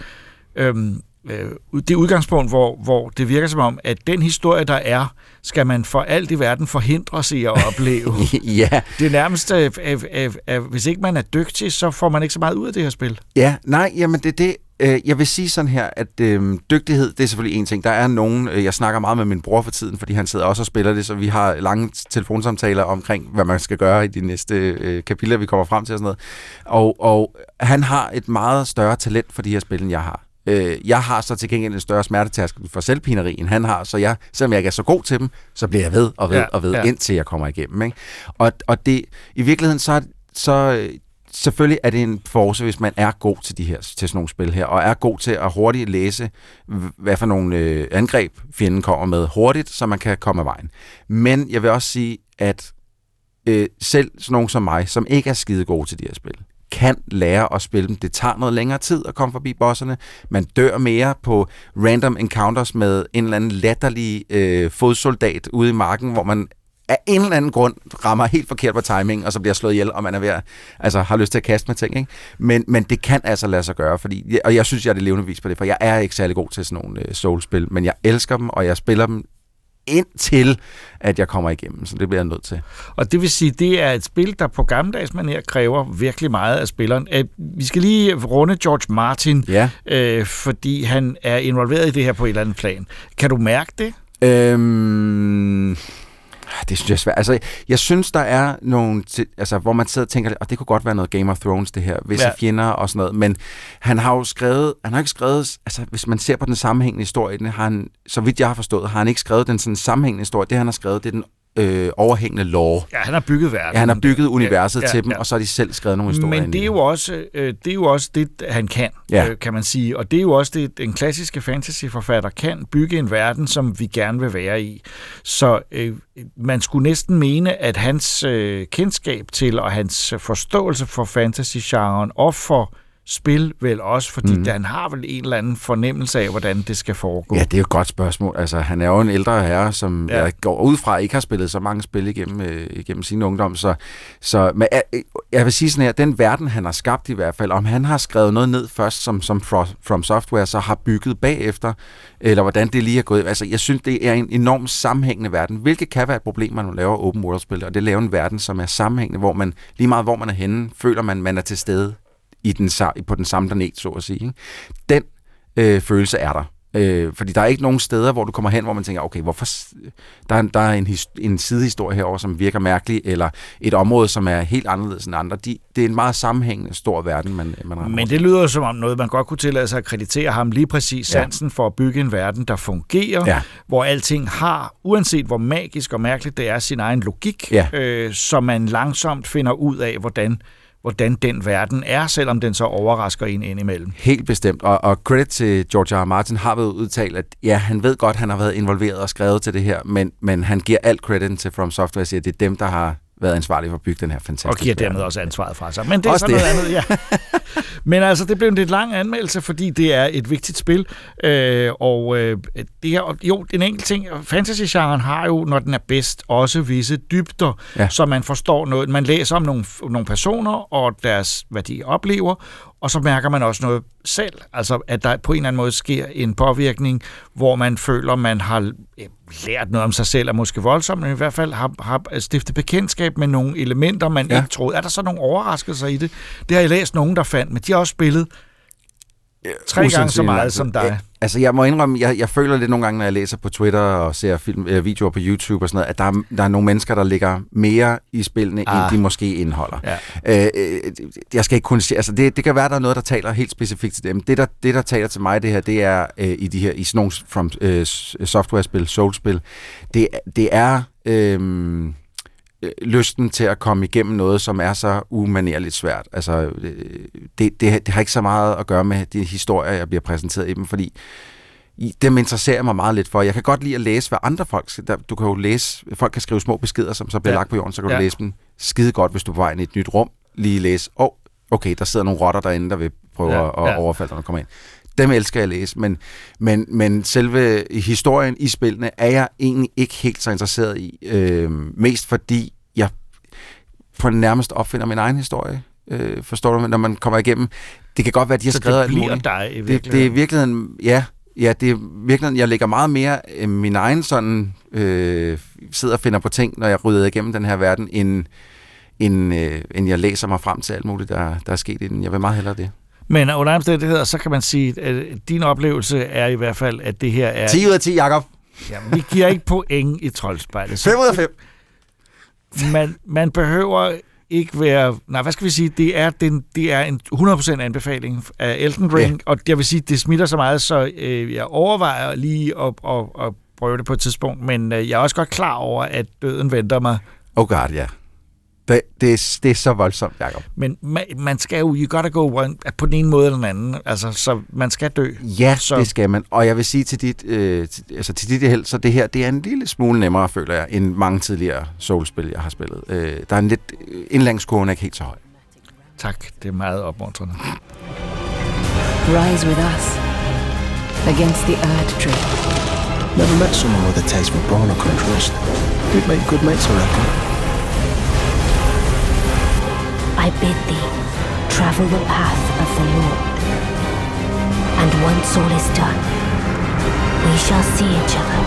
øhm, øh, det udgangspunkt, hvor, hvor det virker som om, at den historie, der er, skal man for alt i verden forhindre sig at opleve. ja, det er nærmest, øh, øh, øh, øh, hvis ikke man er dygtig, så får man ikke så meget ud af det her spil. Ja, nej, jamen det er det. Øh, Jeg vil sige sådan her, at øh, dygtighed, det er selvfølgelig en ting. Der er nogen, øh, jeg snakker meget med min bror for tiden, fordi han sidder også og spiller det, så vi har lange telefonsamtaler omkring, hvad man skal gøre i de næste øh, kapitler, vi kommer frem til og sådan noget. Og, og han har et meget større talent for de her spil, end jeg har. Øh, jeg har så til gengæld en større smertetærskel for selvpineri, end han har, så jeg, selvom jeg ikke er så god til dem, så bliver jeg ved og ved Ja, og ved, ja. indtil jeg kommer igennem. Ikke? Og, og det, i virkeligheden, så, så selvfølgelig er det en force, hvis man er god til de her til sådan nogle spil her, og er god til at hurtigt læse, hvad for nogle øh, angreb fjenden kommer med hurtigt, så man kan komme af vejen. Men jeg vil også sige, at øh, selv sådan nogen som mig, som ikke er skide gode til de her spil, kan lære at spille dem. Det tager noget længere tid at komme forbi bosserne. Man dør mere på random encounters med en eller anden latterlig øh, fodsoldat ude i marken, hvor man af en eller anden grund rammer helt forkert på timing, og så bliver slået ihjel, og man er ved at, altså, har lyst til at kaste med ting. Ikke? Men, men det kan altså lade sig gøre, fordi, og jeg synes, jeg er det levende vis på det, for jeg er ikke særlig god til sådan nogle øh, soulspil, men jeg elsker dem, og jeg spiller dem indtil, at jeg kommer igennem, så det bliver jeg nødt til. Og det vil sige, det er et spil, der på gammeldags manér kræver virkelig meget af spilleren. Øh, Vi skal lige runde George Martin, Ja. øh, fordi han er involveret i det her på et eller andet plan. Kan du mærke det? Øhm, det synes jeg er svært. Altså, jeg synes, der er nogle, altså, hvor man sidder og tænker, og det kunne godt være noget Game of Thrones, det her, visse ja. fjender og sådan noget, men han har jo skrevet, han har ikke skrevet, altså, hvis man ser på den sammenhængende historie, den har han, så vidt jeg har forstået, har han ikke skrevet den sådan sammenhængende historie. Det, han har skrevet, det er den øh, overhængende lore. Ja, han har bygget verden. Ja, han har bygget universet ja, ja, til dem, ja. og så har de selv skrevet nogle historier. Men det er jo også, øh, det er jo også det, han kan, Ja. øh, kan man sige. Og det er jo også det, en klassiske fantasyforfatter kan bygge en verden, som vi gerne vil være i. Så øh, man skulle næsten mene, at hans øh, kendskab til og hans forståelse for fantasy-genren og for spil vel også, fordi mm. han har vel en eller anden fornemmelse af, hvordan det skal foregå. Ja, det er jo et godt spørgsmål. Altså, han er jo en ældre herre, som Ja. jeg går ud fra ikke har spillet så mange spil igennem, øh, igennem sin ungdom. Så, så men, jeg, jeg vil sige sådan her, den verden, han har skabt i hvert fald, om han har skrevet noget ned først, som, som Fro- From Software så har bygget bagefter, eller hvordan det lige er gået. Altså, jeg synes, det er en enormt sammenhængende verden, hvilket kan være et problem, når man laver open world-spil, og det laver en verden, som er sammenhængende, hvor man lige meget hvor man er henne, føler man, man er til stede i den, på den samme planet, så at sige. Ikke? Den øh, følelse er der. Øh, fordi der er ikke nogen steder, hvor du kommer hen, hvor man tænker, okay, hvorfor... Der er, der er en, en sidehistorie herover, som virker mærkelig, eller et område, som er helt anderledes end andre. De, det er en meget sammenhængende, stor verden, man, man render Men det lyder som om noget, man godt kunne tillade sig at kreditere ham lige præcis Ja. sansen for at bygge en verden, der fungerer, Ja. hvor alting har, uanset hvor magisk og mærkeligt det er, sin egen logik, Ja. øh, så man langsomt finder ud af, hvordan, hvordan den verden er, selvom den så overrasker en indimellem. Helt bestemt. Og, og credit til George R. R. Martin har været udtalt, at ja, han ved godt, han har været involveret og skrevet til det her, men, men han giver alt credit til From Software og siger, at det er dem, der har været ansvarlige for at bygge den her fantastiske Og giver dermed også ansvaret fra sig. Men det er Også så noget det. andet, ja. Men altså, det blev en lidt lang anmeldelse, fordi det er et vigtigt spil. Øh, og øh, det her, jo, en enkelt ting, fantasy-genren har jo, når den er bedst, også visse dybder. Ja. så man forstår noget. Man læser om nogle, nogle personer og deres, hvad de oplever, og så mærker man også noget selv. Altså, at der på en eller anden måde sker en påvirkning, hvor man føler, man har lært noget om sig selv, er måske voldsomt, men i hvert fald har, har stiftet bekendtskab med nogle elementer, man ja. Ikke troede. Er der så nogle overraskelser i det? Det har jeg læst nogen, der fandt, men de har også spillet tre gange så meget som dig. Altså, jeg må indrømme, jeg, jeg føler lidt nogle gange, når jeg læser på Twitter og ser film, øh, videoer på YouTube og sådan noget, at der er, der er nogle mennesker, der ligger mere i spillene, Ah. end de måske indeholder. Ja. Øh, øh, jeg skal ikke kunne sige, altså det, det kan være, der er noget, der taler helt specifikt til dem. Det, der, det, der taler til mig, det her, det er øh, i de her, i sådan nogle from, øh, software-spil, soul-spil, det, det er... Øh, lysten til at komme igennem noget, som er så umanerligt svært. Altså, øh, det, det, det har ikke så meget at gøre med de historier, jeg bliver præsenteret i dem, fordi dem interesserer mig meget lidt for. Jeg kan godt lide at læse, hvad andre folk... Der, du kan jo læse... Folk kan skrive små beskeder, som så bliver Ja. lagt på jorden, så kan Ja. du læse dem skide godt, hvis du er på vej ind i et nyt rum. Lige læse, åh, oh, okay, der sidder nogle rotter derinde, der vil prøve Ja, ja. at ja. overfalde dig, når du kommer ind. Dem elsker jeg at læse, men, men, men selve historien i spillene er jeg egentlig ikke helt så interesseret i. Øh, mest fordi på den nærmest opfinder min egen historie. øh, forstår du, når man kommer igennem. Det kan godt være, at de har Så skrevet det bliver dig i Det, virkeligheden. det er i virkeligheden, ja, ja, det er virkeligheden, jeg lægger meget mere øh, min egen sådan, øh, sidder og finder på ting, når jeg rydder igennem den her verden, end, end, øh, end jeg læser mig frem til alt muligt, der, der er sket i den. Jeg vil meget hellere det. Men under omstændigheder, så kan man sige, at din oplevelse er i hvert fald, at det her er... 10 ud af 10, Jacob. Ja, vi giver ikke point i troldspejlet. Så 5 ud af 5. man, man behøver ikke være... Nej, hvad skal vi sige? Det er, den, det er en 100% anbefaling af Elden Ring, ja. og jeg vil sige, det smitter så meget, så øh, jeg overvejer lige at, at, at prøve det på et tidspunkt, men øh, jeg er også godt klar over, at døden venter mig. Oh god, ja. Det, det, er, det er så voldsomt, Jacob. Men man, man skal jo, you gotta go one, på den ene måde eller den anden, altså, så man skal dø. Ja, Så- det skal man. Og jeg vil sige til dit, øh, til, altså til dit held, så det her, det er en lille smule nemmere, føler jeg, end mange tidligere Souls-spil, jeg har spillet. Øh, der er en lidt, indlæringskurven er ikke helt så høj. Tak, det er meget opmuntrende. Rise with us against the Erd Tree. Never met someone with a taste for brawn or contrast. We'd make good mates, I reckon. I bid thee travel the path of the Lord. And once all is done, we shall see each other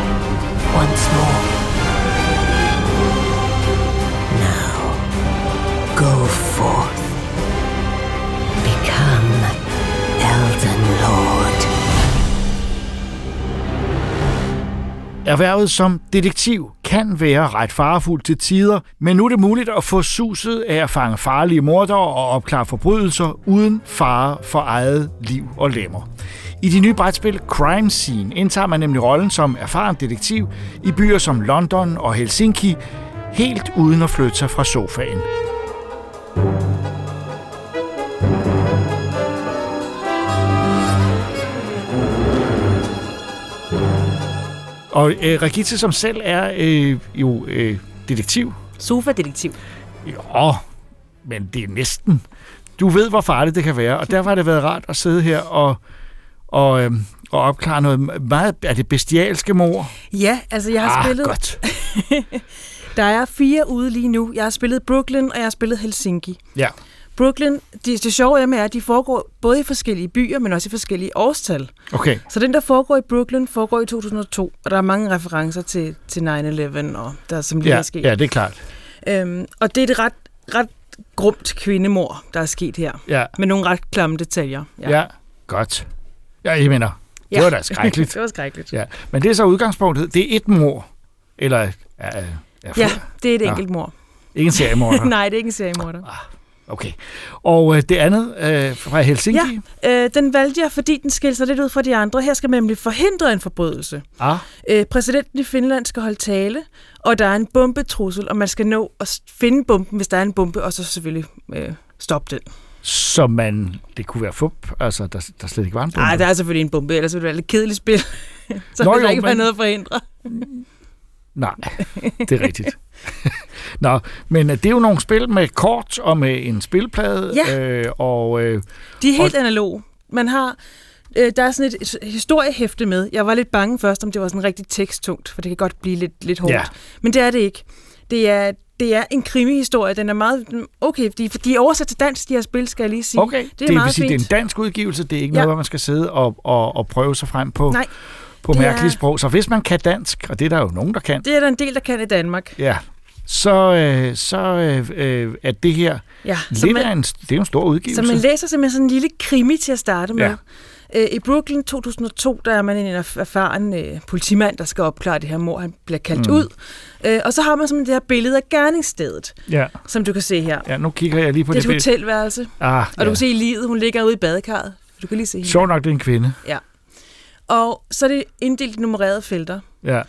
once more. Now, go forth. Become Elden Lord. Erhvervet som detektiv kan være ret farefuldt til tider, men nu er det muligt at få suset af at fange farlige mordere og opklare forbrydelser uden fare for eget liv og lemmer. I de nye brætspil Crime Scene indtager man nemlig rollen som erfaren detektiv i byer som London og Helsinki, helt uden at flytte sig fra sofaen. Og øh, Regitze, som selv er øh, jo øh, detektiv, Sofa-detektiv. jo, men det er næsten. Du ved, hvor farligt det kan være, og derfor har det været rart at sidde her og, og, øh, og opklare noget meget... Er det bestialske mor? Ja, altså jeg har ah, spillet... godt. Der er fire ude lige nu. Jeg har spillet Brooklyn, og jeg har spillet Helsinki. Ja. Brooklyn, det, det sjove er med, at de foregår både i forskellige byer, men også i forskellige årstal. Okay. Så den, der foregår i Brooklyn, foregår i 2002, og der er mange referencer til, til 9-11, og der som lige Ja, er sket. ja, det er klart. Øhm, og det er et ret, ret grumt kvindemor, der er sket her, Ja, med nogle ret klamme detaljer. ja. ja godt. Ja, jeg mener, det var da skrækkeligt. det var skrækkeligt. Ja. Men det er så udgangspunktet. Det er et mor. Eller ja, ja, Ja, det er et Nå. enkelt mor. Ikke en seriemorder. Nej, det er ikke en seriemorder. Okay. Og øh, det andet øh, fra Helsinki? Øh, den valgte jeg, fordi den skilte sig lidt ud fra de andre. Her skal man nemlig forhindre en forbrydelse. Ah, Øh, præsidenten i Finland skal holde tale, og der er en bombetrussel, og man skal nå at finde bomben, hvis der er en bombe, og så selvfølgelig øh, stoppe den. så man... Det kunne være fup, altså der, der slet ikke var en bombe. Nej, der er selvfølgelig en bombe, ellers ville det være et lidt kedeligt spil. så Nå der jo, ikke være men- noget at forhindre. Nej, det er rigtigt. Nå, men øh, det er jo nogle spil med kort og med en spilplade, Ja. øh, og øh, De er helt analoge. Man har, øh, der er sådan et, historiehæfte med. Jeg var lidt bange først, om det var sådan rigtig teksttungt, for det kan godt blive lidt, lidt hårdt. Ja. Men det er det ikke. Det er, det er en krimihistorie. Den er meget... Okay, de, de er oversat til dansk, de her spil, skal jeg lige sige. okay, det er meget vil sige, det er fint. en dansk udgivelse, det er ikke Ja. noget, hvor man skal sidde og, og, og prøve sig frem på, Nej, på det er- mærkelige sprog. Så hvis man kan dansk, og det er der jo nogen, der kan, det er der en del, der kan i Danmark. ja, så, øh, så øh, er det her Ja, lidt man, af en, det er jo en stor udgivelse. så man læser simpelthen sådan en lille krimi til at starte med. Ja. Øh, I Brooklyn 2002, der er man en erf- erfaren øh, politimand, der skal opklare det her mor. Han bliver kaldt Mm. ud. Øh, og så har man simpelthen det her billede af gerningsstedet, ja, som du kan se her. ja, nu kigger jeg lige på det er det. et billede. hotelværelse, Ah, og du kan se livet. Hun ligger ude i badekarret. Du kan lige se hende. Sjovt nok, det er en kvinde. Og så er det inddelt i nummererede felter. Ja.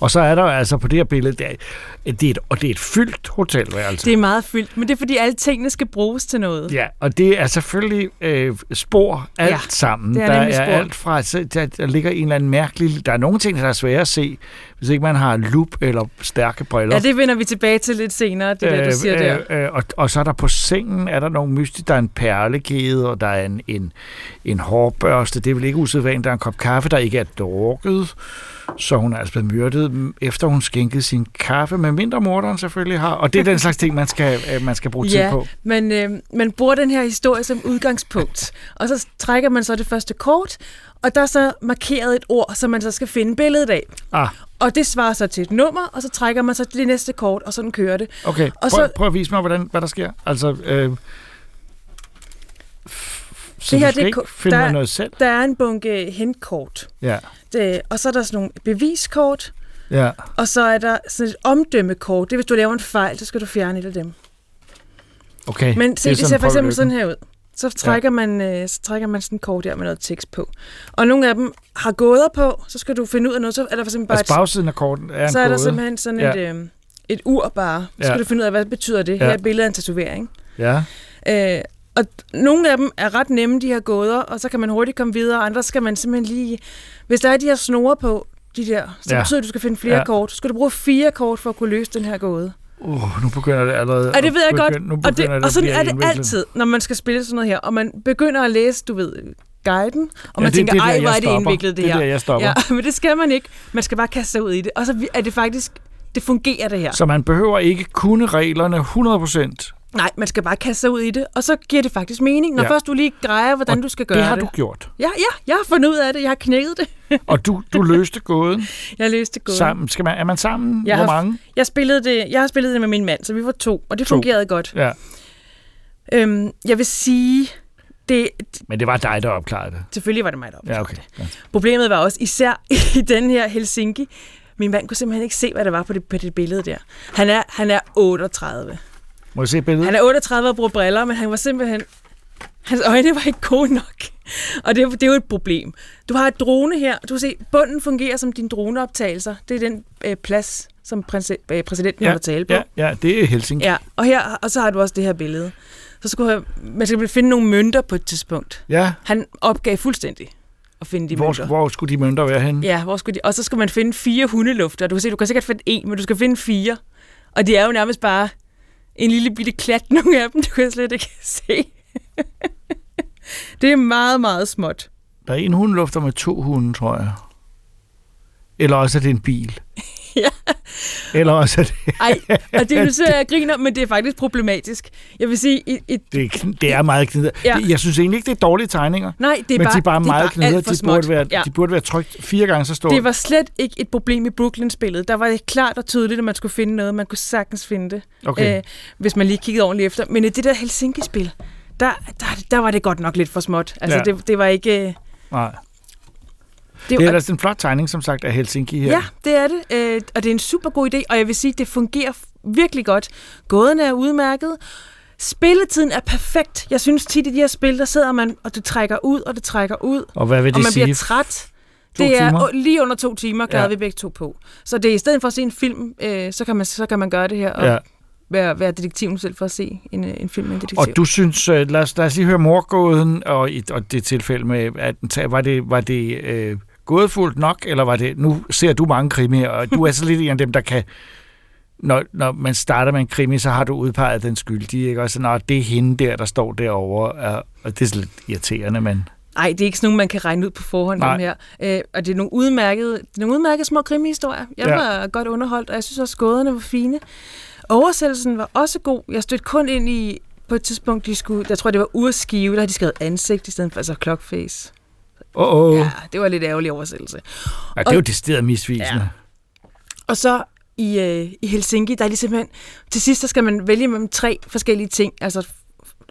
Og så er der altså på det her billede, det er, det er et, og det er et fyldt hotelværelse. Det er meget fyldt, men det er fordi alle tingene skal bruges til noget. Ja, og det er selvfølgelig øh, spor alt Ja, sammen. det er der er spor. alt fra, der, der ligger en eller anden mærkelig... Der er nogle ting, der er svære at se, hvis ikke man har lup eller stærke briller. Ja, det vender vi tilbage til lidt senere, det der, du siger der. øh, øh, og, og så er der på sengen, er der nogle mystik, der er en perlegede, og der er en, en, en hårbørste. Det er vel ikke usædvanligt, der er en kop kaffe, der ikke er drukket. Så hun er altså blevet myrdet efter hun skænkede sin kaffe, med mindre morderen selvfølgelig har. Og det er den slags ting, man skal, øh, man skal bruge tid Ja, på. men øh, man bruger den her historie som udgangspunkt. Og så trækker man så det første kort, og der er så markeret et ord, som man så skal finde billedet af. Ah, Og det svarer så til et nummer, og så trækker man så det næste kort, og sådan kører det. okay. Og Prøv, så- prøv at vise mig, hvordan, hvad der sker. Altså, øh, så Det her, du skal det ikke finde der- noget selv? Der er en bunke hentkort, Ja, det, og så er der sådan nogle beviskort, ja. og så er der sådan et omdømmekort. Det er, hvis du laver en fejl, så skal du fjerne et af dem. Okay. Men se, det, det ser for eksempel lykken. sådan her ud. Så trækker, ja. man, øh, så trækker man sådan et kort der med noget tekst på. Og nogle af dem har gåder på, så skal du finde ud af noget. Så er der for eksempel bare Altså bagsiden af korten er en så er der simpelthen sådan Ja. et, øh, et ur bare. Så skal Ja. du finde ud af, hvad betyder det. Her Ja. er et billede af en tatovering. Ja, Øh, og nogle af dem er ret nemme, de her gåder, og så kan man hurtigt komme videre. Andre skal man simpelthen lige... Hvis der er de her snore på, de der, så Ja. betyder det, at du skal finde flere ja. kort. Så skal du bruge fire kort for at kunne løse den her gåde. Uh, nu begynder det allerede. Og det ved jeg at godt. Nu Og, det, begynder og sådan er det indviklet. altid, når man skal spille sådan noget her. Og man begynder at læse, du ved, guiden, og man det- tænker, det er der, ej, hvor er det indviklet, det, Det er her. der, jeg stopper. Ja, men det skal man ikke. Man skal bare kaste sig ud i det. Og så er det faktisk, det fungerer det her. Så man behøver ikke kunne reglerne 100%. Nej, man skal bare kaste sig ud i det, og så giver det faktisk mening, når Ja. først du lige grejer, hvordan Og du skal gøre det har det. du gjort. Ja, ja, jeg har fundet ud af det. Jeg har knækket det. Og du, du løste gåden Jeg løste gåden. sammen. Skal man, er man sammen? Jeg Hvor har- mange? Jeg, spillede det, jeg har spillet det med min mand, så vi var to, og det To. fungerede godt. Ja, Øhm, jeg vil sige, det, men det var dig, der opklarede det. selvfølgelig var det mig, der opdagede Ja, okay. Ja. Problemet var også, især i den her Helsinki, min mand kunne simpelthen ikke se, hvad der var på det, på det billede der. Han er, han er 38. Må jeg se billedet? Han er 38 og bruger briller, men han var simpelthen... Hans øjne var ikke gode nok. Og det, det er jo et problem. Du har et drone her. Du kan se, bunden fungerer som din droneoptagelser. Det er den øh, plads, som prinse, øh, præsidenten ja, holder tale på. ja, ja, det er Helsinki. ja. Og, her, og så har du også det her billede. Så skulle jeg, man skal finde nogle mønter på et tidspunkt. ja. Han opgav fuldstændig at finde de Hvor, mønter. hvor skulle de mønter være henne? Ja, hvor skulle de? Og så skal man finde fire hundelufter. Du kan se, du kan sikkert finde en, men du skal finde fire. Og de er jo nærmest bare en lille bitte klat, nogle af dem, du kan slet ikke se. det er meget, meget småt. Der er en hund lufter med to hunde, tror jeg. Eller også er det en bil. Ja. Eller også er det... Ej, og det er nu så jeg griner, men det er faktisk problematisk. Jeg vil sige, et, et, Det er, det er meget knidet. Ja. Jeg synes egentlig ikke, det er dårlige tegninger. nej, det er men bare, de er bare det meget for De småt. burde, være, ja. de burde være trykt fire gange så store. Det var slet ikke et problem i Brooklyn-spillet. Der var det klart og tydeligt, at man skulle finde noget. Man kunne sagtens finde det, Okay. øh, hvis man lige kiggede ordentligt efter. Men i det der Helsinki-spil, der, der, der var det godt nok lidt for småt. Altså, Ja. ja. det, det var ikke... øh, Nej. Det, Det er ellers en flot tegning, som sagt, af Helsinki her. Ja, det er det. Øh, og det er en super god idé, og jeg vil sige, det fungerer virkelig godt. Gåden er udmærket. Spilletiden er perfekt. Jeg synes tit i de her spil, der sidder man, og det trækker ud, og det trækker ud, Og hvad vil og det man sige? bliver træt. To Det er timer? lige under to timer, klarede Ja. vi begge to på. Så det er i stedet for at se en film, øh, så, kan man, så kan man gøre det her, og Ja. være, være detektiven selv for at se en, øh, en film med en detektiv. Og du synes, øh, lad os, lad os lige høre morgåden, og, i, og det tilfælde med, at var det, var det øh, gådefuldt nok, eller var det, nu ser du mange krimier, og du er så lidt en af dem, der kan, når, når man starter med en krimi, så har du udpeget den skyldige, ikke? Og så, når det er hende der, der står derovre, og, og det er så lidt irriterende, men Nej, det er ikke sådan nogen, man kan regne ud på forhånd, Nej. dem her. Øh, og det er nogle udmærkede, er nogle udmærkede små krimihistorier. Jeg Ja. var godt underholdt, og jeg synes også, gåderne var fine. Oversættelsen var også god. Jeg stødte kun ind i, på et tidspunkt, de skulle, jeg tror, det var urskive, der de skrevet ansigt i stedet for, altså clockface. Åh, åh, Ja, det var lidt ærgerlig oversættelse. ja, det er jo decideret misvisende. Ja. Og så i, øh, i Helsinki, der er de simpelthen... Til sidst, så skal man vælge mellem tre forskellige ting. Altså,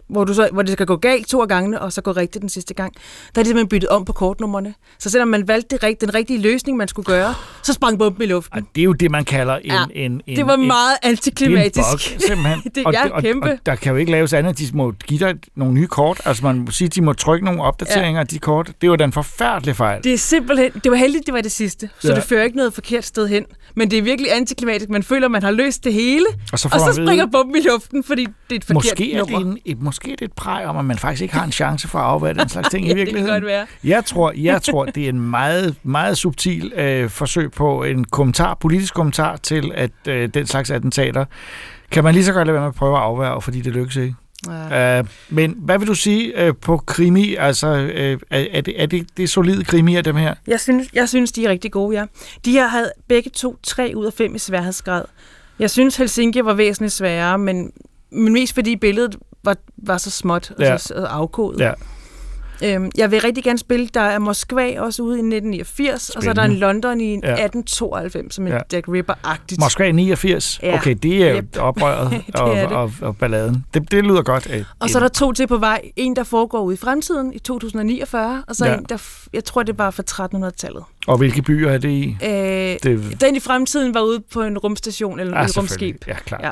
hvor, du så, hvor det skal gå galt to af gangene, og så gå rigtigt den sidste gang. Der er de simpelthen byttet om på kortnummerne. Så selvom man valgte det, rigt- den rigtige løsning, man skulle gøre, så sprang bomben i luften. Og det er jo det, man kalder en... Ja, en, en det var en, meget det er en antiklimatisk. bug, simpelthen. Det- og, ja, og, kæmpe. Og, der kan jo ikke laves andet. De må give dig nogle nye kort. Altså man må sige, at de må trykke nogle opdateringer af de kort. Det var da en forfærdelig fejl. Det er simpelthen, det var heldigt, det var det sidste, så Ja. ja. det fører ikke noget forkert sted hen. Men det er virkelig antiklimatisk. Man føler, man har løst det hele, og så og så at springer bomben i luften, fordi det er et forkert Måske er, det nummer. en, et, måske et præg om, at man faktisk ikke har en chance for at afvære den slags ting Ja, i det kan virkeligheden. godt være. Jeg tror, jeg tror, det er en meget, meget subtil øh, forsøg på en kommentar, politisk kommentar til, at øh, den slags attentater kan man lige så godt lade være med at prøve at afværge, fordi det lykkes ikke. Ja. Uh, men hvad vil du sige uh, på krimi? Altså, uh, er, det, er det, det er solide krimi af dem her? Jeg synes, jeg synes, de er rigtig gode, ja. De her havde begge to 3 ud af 5 i sværhedsgrad. Jeg synes, Helsinki var væsentligt sværere, men, men mest fordi billedet var, var så småt og Ja. så, afkodet. Ja. Øhm, jeg vil rigtig gerne spille, der er Moskva også ude i 1989, og så er der en Spændende. London i Ja. 1892, som en Ja. ja. Jack Ripper-agtigt. Moskva 89? Ja. Okay, det er Yep. oprøret Det og, er det. og, og balladen. Det, det lyder godt. Uh, Og så er der to til på vej. En, der foregår ude i fremtiden i 2049, og så Ja. ja. en, der, jeg tror, det var fra 1300-tallet. Og hvilke byer er det i? Øh, Det- Den i fremtiden var ude på en rumstation eller Ah, et rumskib. Ja, klart. Ja.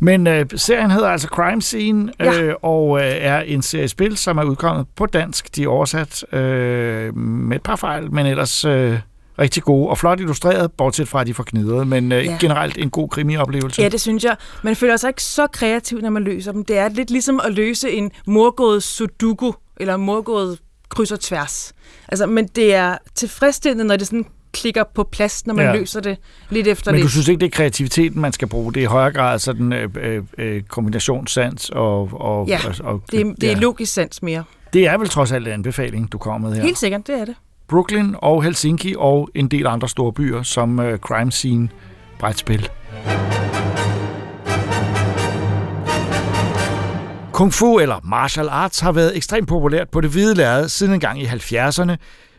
Men øh, serien hedder altså Crime Scene, Ja. øh, og øh, er en serie spil, som er udkommet på dansk. De er oversat øh, med et par fejl, men ellers øh, rigtig gode og flot illustreret, bortset fra at de får knidret, men øh, Ja. generelt en god krimioplevelse. Ja, det synes jeg. Man føler sig ikke så kreativ, når man løser dem. Det er lidt ligesom at løse en morgået sudoku, eller morgået kryds og tværs. Altså, men det er tilfredsstillende, når det sådan klikker på plads, når man Ja. løser det lidt efter Men lidt. du synes ikke, det er kreativiteten, man skal bruge? Det er i højere grad sådan øh, øh, øh, kombinationssans og... og, Ja, og, og det, er, det er ja. logisk sans mere. det er vel trods alt en anbefaling, du kommer med her. Helt sikkert, det er det. Brooklyn og Helsinki og en del andre store byer som øh, Crime Scene brætspil. Kung Fu eller martial arts har været ekstremt populært på det hvide lærred siden en gang i 70'erne,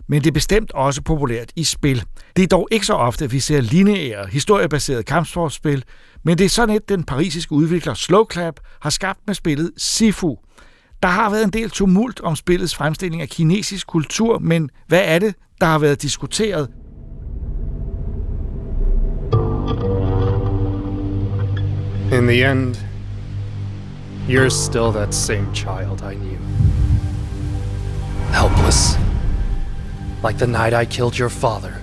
men det er bestemt også populært i spil. Det er dog ikke så ofte, at vi ser lineære, historiebaserede kampsportsspil, men det er sådan et, den parisiske udvikler Slowclap har skabt med spillet Sifu. Der har været en del tumult om spillets fremstilling af kinesisk kultur, men hvad er det, der har været diskuteret? In the end, you're still that same child I knew. Helpless. Like the night I killed your father.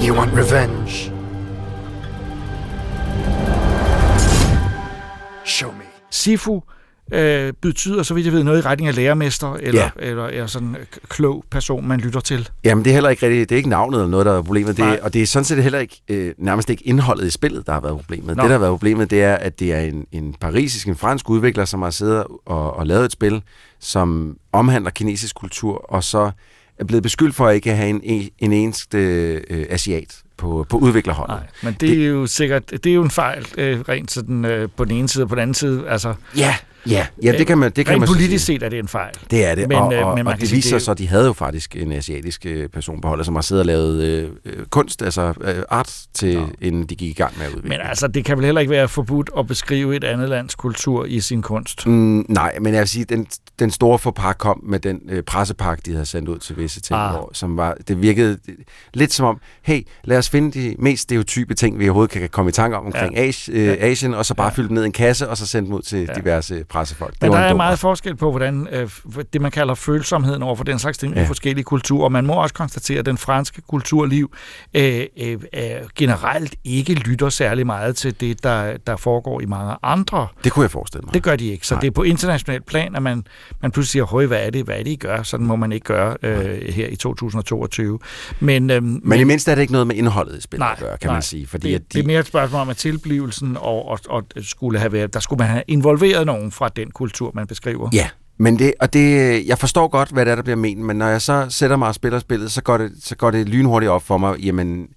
You want revenge? Show me. Sifu øh, betyder, så vidt jeg ved, noget i retning af lærermester, eller, Ja. eller, eller sådan en klog person, man lytter til. Jamen, det er heller ikke rigtigt. Det er ikke navnet eller noget, der er problemet. Det, er- og det er sådan set heller ikke, øh, nærmest ikke indholdet i spillet, der har været problemet. Nå. Det, der har været problemet, det er, at det er en, en parisisk, en fransk udvikler, som har siddet og, og lavet et spil, som omhandler kinesisk kultur, og så er blevet beskyldt for at ikke at have en, en eneste øh, asiat på, på udviklerholdet. Nej, men det, er jo sikkert, det er jo en fejl, øh, rent sådan øh, på den ene side og på den anden side. Altså, Ja, ja, ja, det kan man, det kan rent man politisk sige. set er det en fejl. Det er det, Men, men, øh, og, og, men man og det viser det- sig, at de havde jo faktisk en asiatisk øh, person på holdet, som har siddet og lavet øh, øh, kunst, altså øh, art, til, Nå. inden de gik i gang med at udvikle. Men altså, det kan vel heller ikke være forbudt at beskrive et andet lands kultur i sin kunst. Mm, nej, men jeg vil sige, den, den store forpar kom med den øh, pressepakke, de havde sendt ud til visse ting, Ah. hvor, som var, det virkede lidt som om, hey, lad os finde de mest stereotype ting, vi overhovedet kan komme i tanke om omkring Ja. ja. Asien, øh, Asien, og så bare Ja. ja. fylde dem ned i en kasse, og så sende dem ud til Ja. Pressefolk. Men var der er meget ret. forskel på, hvordan øh, det, man kalder følsomheden over for den slags ting ja. i forskellige kulturer. Man må også konstatere, at den franske kulturliv øh, øh, generelt ikke lytter særlig meget til det, der, der foregår i mange andre. Det kunne jeg forestille mig. Det gør de ikke. Så Nej. det er på international plan, at man, man pludselig siger, høj, hvad er det, hvad er det, I gør? Sådan må man ikke gøre øh, her i 2022. Men, øh, men, Men i mindst er det ikke noget med indholdet i spillet Nej, at gøre, kan nej. man sige. Fordi det, at det er de, mere et spørgsmål om, at tilblivelsen og, og, og skulle have været, der skulle man have involveret nogen fra den kultur, man beskriver. Ja, men det, og det, jeg forstår godt, hvad det er, der bliver ment, men når jeg så sætter mig og spiller spillet, så går det, så går det lynhurtigt op for mig, jamen,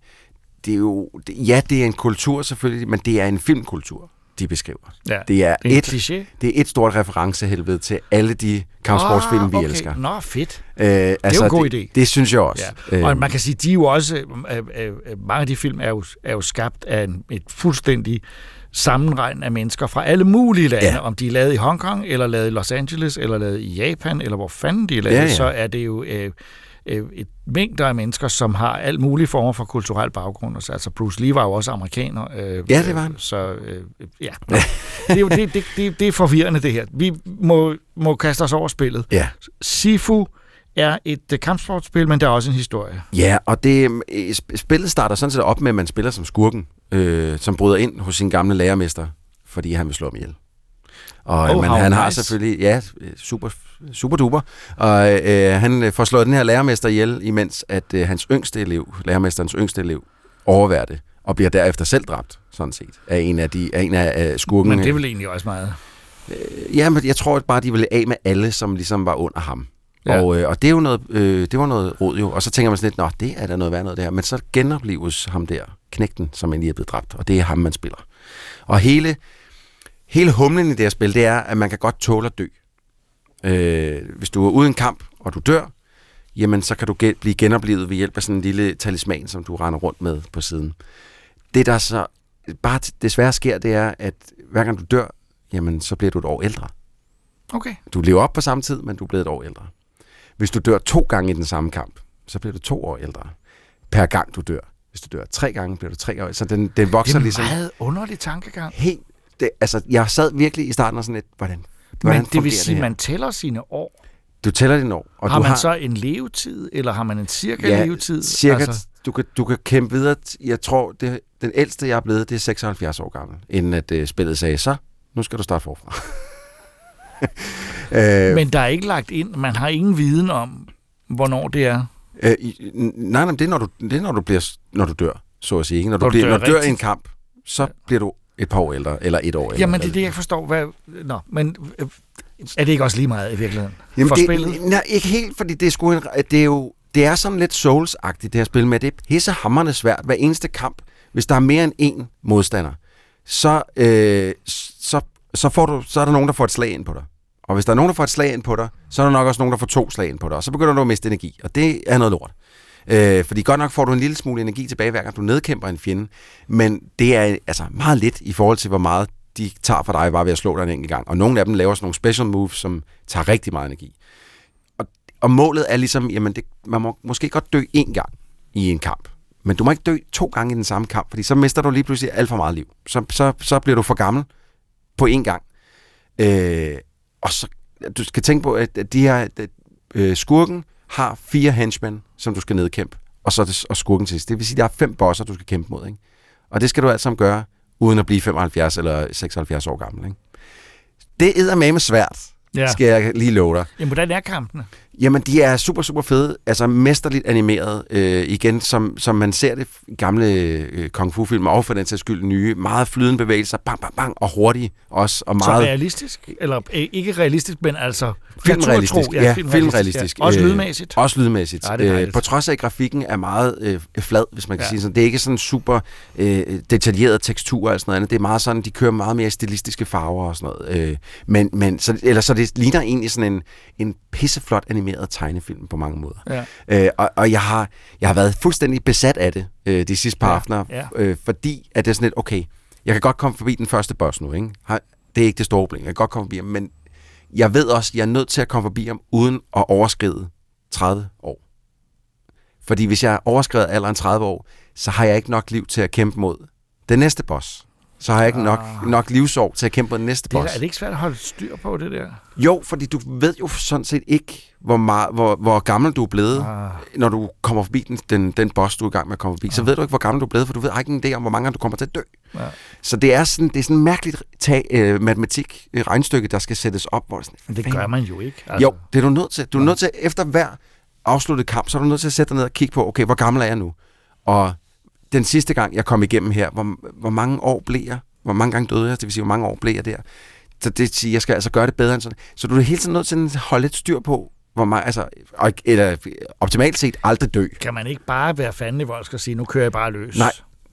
det er jo, det, ja, det er en kultur selvfølgelig, men det er en filmkultur, de beskriver. Ja. Det er, Det er et, kliché. det er et stort referencehelvede til alle de kampsportsfilm, vi Ah, okay. elsker. Nå, fedt. Øh, det altså, en god det, idé. Det synes jeg også. Ja. Og man kan sige, de er jo også, øh, øh, øh, mange af de film er jo, er jo skabt af en, et fuldstændig sammenregn af mennesker fra alle mulige lande. Ja. Om de er lavet i Hongkong, eller lavet i Los Angeles, eller lavet i Japan, eller hvor fanden de er lavet, ja, Ja, så er det jo øh, øh, et mængder af mennesker, som har alt mulige former for kulturel baggrund. Altså, Altså Bruce Lee var jo også amerikaner. Øh, Ja, det var han. Så øh, ja, det, er jo, det, det, det, det er forvirrende det her. Vi må, må kaste os over spillet. Ja. Sifu er et øh, kampsportspil, men der er også en historie. Ja, og det, øh, sp- spillet starter sådan set op med, at man spiller som skurken, øh, som bryder ind hos sin gamle lærermester, fordi han vil slå ham ihjel. Og Oh, men han har nice. selvfølgelig, ja, super, super duper, og øh, han øh, får slået den her lærermester ihjel, imens at øh, hans yngste elev, lærermesterens yngste elev, overværer det, og bliver derefter selv dræbt, sådan set, af en af, de, af, en af, af skurken. Men det er vel egentlig også meget... Ja, men jeg tror bare, de ville af med alle, som ligesom var under ham. Ja. Og, øh, og det er jo noget, øh, det var noget råd jo. Og så tænker man sådan lidt, nå, det er da noget værd noget der. Men så genopleves ham der, knægten, som lige er blevet dræbt. Og det er ham, man spiller. Og hele, hele humlen i det her spil, det er, at man kan godt tåle at dø. Øh, hvis du er uden kamp, og du dør, jamen så kan du ge- blive genoplevet ved hjælp af sådan en lille talisman, som du render rundt med på siden. Det, der så bare desværre sker, det er, at hver gang du dør, jamen så bliver du et år ældre. Okay. Du lever op på samme tid, men du er blevet et år ældre. Hvis du dør to gange i den samme kamp, så bliver du to år ældre. Per gang du dør. Hvis du dør tre gange, bliver du tre år. Så den, den vokser Det er ligesom meget underlig tankegang. helt... Det, altså, jeg sad virkelig i starten og sådan lidt, hvordan, hvordan Men det vil sige, her? man tæller sine år. Du tæller dine år. Og har du man har, så en levetid, eller har man en cirka ja, levetid? Cirka, Altså, du, kan, du kan kæmpe videre. Jeg tror, det, den ældste, jeg er blevet, det er 76 år gammel. Inden at uh, spillet sagde, så nu skal du starte forfra. øh, men der er ikke lagt ind, man har ingen viden om, hvornår det er. Øh, nej, nej, det er, når du, det er, når du, bliver, når du dør, så at sige. Ikke? Når, du Når du bliver, dør når du dør i en kamp, så bliver du et par år ældre, eller et år ældre. Jamen, det er det, jeg forstår. Hvad, nå, men øh, er det ikke også lige meget i virkeligheden? Jamen, for det, spillet? Nej, ikke helt, fordi det er, sgu en, det er jo det er sådan lidt Souls-agtigt, det her spil med, det er pissehammerende svært. Hver eneste kamp, hvis der er mere end én modstander, så, øh, så, så, får du, så er der nogen, der får et slag ind på dig. Og hvis der er nogen, der får et slag ind på dig, så er der nok også nogen, der får to slag ind på dig. Og så begynder du at miste energi, og det er noget lort. Øh, fordi godt nok får du en lille smule energi tilbage, hver gang du nedkæmper en fjende, men det er altså meget lidt i forhold til, hvor meget de tager fra dig bare ved at slå dig en enkelt gang. Og nogle af dem laver sådan nogle special moves, som tager rigtig meget energi. Og, og målet er ligesom, jamen det, man må måske godt dø én gang i en kamp, men du må ikke dø to gange i den samme kamp, fordi så mister du lige pludselig alt for meget liv. Så, så, så bliver du for gammel på én gang. Øh, og så, du skal tænke på, at de her øh, skurken har fire henchmen, som du skal nedkæmpe, og så er det, og skurken til sidst. Det vil sige, at der er fem bosser, du skal kæmpe mod. Ikke? Og det skal du alt sammen gøre, uden at blive 75 eller 76 år gammel. Ikke? Det er med svært, ja. skal jeg lige love dig. Jamen, hvordan er kampene? Jamen, de er super, super fede. Altså, mesterligt animeret. Øh, igen, som, som man ser det gamle øh, kung fu-film, og for den sags skyld nye. Meget flydende bevægelser, bang, bang, bang, og hurtige også. Og Så meget realistisk? Eller øh, ikke realistisk, men altså... filmrealistisk. naturtro. Ja, filmrealistisk. Ja. Også Øh, lydmæssigt. Også lydmæssigt. Ja, det er øh, på trods af, at grafikken er meget øh, flad, hvis man kan Ja. ja. sige sådan. Det er ikke sådan super øh, detaljeret tekstur og sådan noget andet. Det er meget sådan, de kører meget mere stilistiske farver og sådan noget. Øh, men, men så, eller så det ligner egentlig sådan en, en pisseflot animeret tegnefilm på mange måder. Ja. Øh, og og jeg, har, jeg har været fuldstændig besat af det øh, de sidste par Ja, aftener, ja. øh, fordi at det er sådan lidt, okay, jeg kan godt komme forbi den første boss nu, ikke? Det er ikke det store problem, jeg kan godt komme forbi ham, men jeg ved også, jeg er nødt til at komme forbi ham, uden at overskride 30 år. Fordi hvis jeg overskrider alderen 30 år, så har jeg ikke nok liv til at kæmpe mod den næste boss. Så har jeg ikke nok, nok livsår til at kæmpe mod den næste Det er, boss. er det ikke svært at holde styr på det der? Jo, fordi du ved jo sådan set ikke, hvor, meget, hvor, hvor gammel du er blevet, Ah. når du kommer forbi den, den, den boss, du er i gang med at komme forbi. Så ved du ikke, hvor gammel du er blevet, for du ved ikke en idé om, hvor mange gange du kommer til at dø. Ja. Så det er sådan, det er sådan en mærkeligt tag, øh, matematik, øh, regnstykke, der skal sættes op. Hvor det sådan, Men det fanden- gør man jo ikke. Altså. Jo, det er du nødt til. Du er nødt til, efter hver afsluttet kamp, så er du nødt til at sætte dig ned og kigge på, okay, hvor gammel er jeg nu? Og den sidste gang, jeg kom igennem her, hvor, hvor mange år blev jeg? Hvor mange gange døde jeg? Det vil sige, hvor mange år blev jeg der? Så det vil sige, jeg skal altså gøre det bedre end sådan. Så du er hele tiden nødt til at holde lidt styr på, hvor meget, altså, eller optimalt set aldrig dø. Kan man ikke bare være fanden i voldsk og sige, nu kører jeg bare løs? Nej,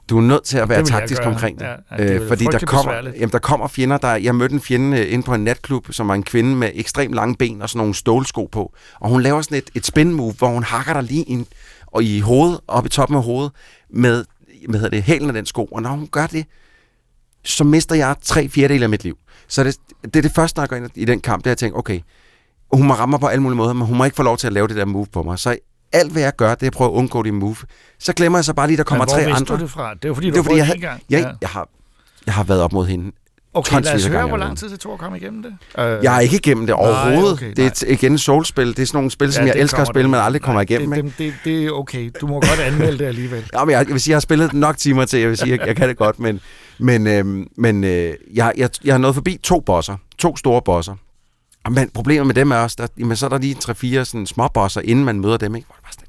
du er nødt til at være Det taktisk gøre. omkring det. Ja, ja, det øh, vel fordi der kommer, besværligt. jamen, der kommer fjender, der... Jeg mødte en fjende øh, inde på en natklub, som var en kvinde med ekstremt lange ben og sådan nogle stålsko på. Og hun laver sådan et, et spin move, hvor hun hakker dig lige ind, og i hovedet, op i toppen af hovedet, med hvad hedder det, hælen af den sko. Og når hun gør det, så mister jeg tre fjerdedele af mit liv. Så det, det er det første, når jeg går ind i den kamp, det er at tænke, okay, hun må ramme mig på alle mulige måder, men hun må ikke få lov til at lave det der move på mig. Så alt, hvad jeg gør, det er at prøve at undgå det move. Så glemmer jeg så bare lige, der kommer Men hvor tre andre. du det fra? Det er jo fordi, du det var, fordi jeg, havde, en gang. jeg, jeg, har, jeg har været op mod hende. Okay, lad os høre, hvor lang tid det tog at komme igennem det. Jeg er ikke igennem det overhovedet. okay, det er et, igen soulspil. Det er sådan nogle spil, som Ja, jeg det elsker at kommer spille, men aldrig kommer Nej, igennem. Det, det, det, er okay. Du må godt anmelde det alligevel. Ja, men jeg, jeg vil sige, jeg har spillet nok timer til, jeg vil sige, jeg, jeg kan det godt, men, men, øhm, men øh, jeg, jeg, jeg har nået forbi to bosser, to store bosser. Men problemet med dem er også, der, jamen, så er der lige tre-fire sådan små bosser, inden man møder dem. Ikke? Hvor det bare sådan,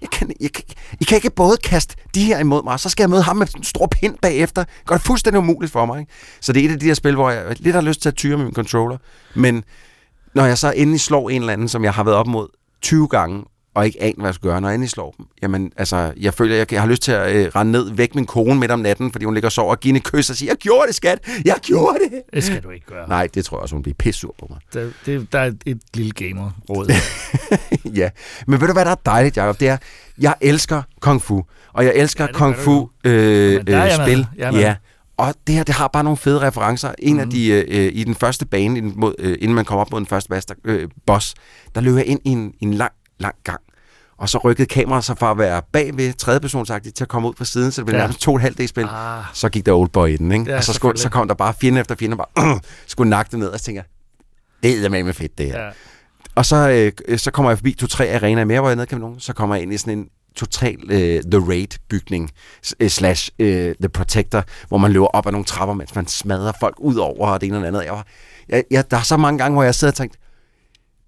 jeg kan, jeg kan, I kan ikke både kaste de her imod mig, og så skal jeg møde ham med en stor pind bagefter. Det gør det fuldstændig umuligt for mig. Ikke? Så det er et af de her spil, hvor jeg lidt har lyst til at tyre med min controller. Men når jeg så endelig slår en eller anden, som jeg har været op mod 20 gange, og ikke aner, hvad jeg skal gøre, når jeg endelig slår dem. Jamen, altså, jeg føler, jeg, jeg har lyst til at øh, rende ned, væk min kone midt om natten, fordi hun ligger og sover, og give hende et kys og sige, jeg gjorde det, skat! Jeg gjorde det! Det skal du ikke gøre. Nej, det tror jeg også, hun bliver pissur på mig. Der, det, der er et, lille gamer-råd. ja, men ved du, hvad der er dejligt, Jacob? Det er, jeg elsker Kung Fu, og jeg elsker Ja, Kung Fu øh, øh, jeg spil. Jeg. Ja. Og det her, det har bare nogle fede referencer. En Mhm. af de, øh, øh, i den første bane, inden, mod, øh, inden man kommer op mod den første boss, der, øh, boss, der løber jeg ind i en, en lang, lang gang. Og så rykkede kameraet sig fra at være bagved tredjepersonsagtigt til at komme ud på siden, så det blev Ja. nærmest to og et halvt D-spil. Ah. Så gik der oldboy i den, ikke? Ja, og så, skulle, så kom der bare fjende efter fjende, bare øh, skulle nakke det ned, og så tænker jeg, det er med fedt, det her. Ja. Og så, øh, så kommer jeg forbi to-tre arenaer mere, hvor jeg nedkæmper nogen. Så kommer jeg ind i sådan en total øh, The Raid-bygning øh, slash øh, The Protector, hvor man løber op ad nogle trapper, mens man smadrer folk ud over og det ene eller andet. Jeg var, jeg, jeg, der er så mange gange, hvor jeg sidder og tænkt,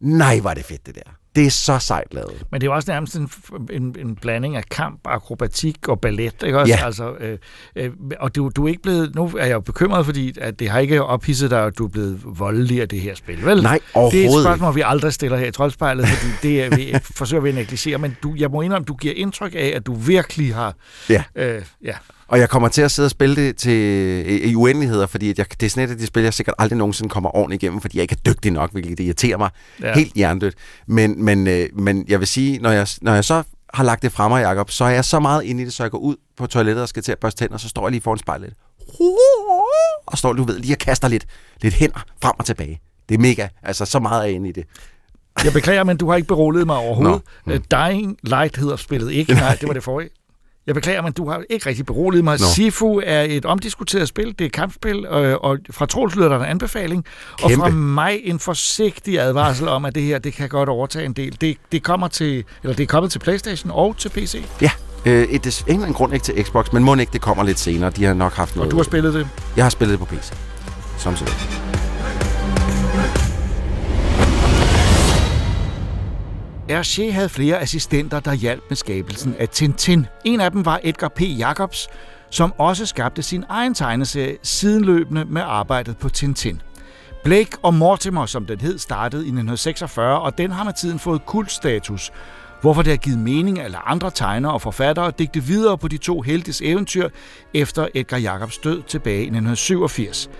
nej, var det fedt det der. Det er så sejt lavet. Men det er jo også nærmest en, en, en blanding af kamp, akrobatik og ballet, ikke også? Ja. Altså, øh, øh, og du, du er ikke blevet... Nu er jeg jo bekymret, fordi at det har ikke ophidset dig, at du er blevet voldelig af det her spil, vel? Nej, Det er et overhovedet spørgsmål, vi aldrig stiller her i Troldspejlet, fordi det er, vi forsøger vi at negligere, men du, jeg må indrømme, du giver indtryk af, at du virkelig har... Ja. Øh, ja. Og jeg kommer til at sidde og spille det til, i, i uendeligheder, fordi at jeg, det er sådan et af de spil, jeg sikkert aldrig nogensinde kommer ordentligt igennem, fordi jeg ikke er dygtig nok, hvilket det irriterer mig Ja. helt hjernedødt. Men, men, øh, men jeg vil sige, når jeg, når jeg så har lagt det frem mig, Jacob, så er jeg så meget inde i det, så jeg går ud på toilettet og skal til at børste tænder, så står jeg lige foran spejlet. Og står, du ved, lige og kaster lidt, lidt hænder frem og tilbage. Det er mega. Altså, så meget er jeg inde i det. Jeg beklager, men du har ikke beroliget mig overhovedet. No. Dying Light hedder spillet ikke. Nej, det var det forrige. Jeg beklager, men du har ikke rigtig beroliget mig. Nå. Sifu er et omdiskuteret spil. Det er et kampspil, og, og fra Troels lyder der en anbefaling. Og Kæmpe. fra mig en forsigtig advarsel om, at det her det kan godt overtage en del. Det, det, kommer til, eller det er kommet til Playstation og til PC. Ja, øh, et, en eller anden grund ikke til Xbox, men må ikke det kommer lidt senere. De har nok haft noget. Og du har spillet det. Jeg har spillet det på PC. Som sådan. Hergé havde flere assistenter, der hjalp med skabelsen af Tintin. En af dem var Edgar P. Jacobs, som også skabte sin egen tegneserie sidenløbende med arbejdet på Tintin. Blake og Mortimer, som den hed, startede i 1946, og den har med tiden fået kultstatus, hvorfor det har givet mening at andre tegnere og forfattere digte videre på de to heltes eventyr efter Edgar Jacobs død tilbage i 1987.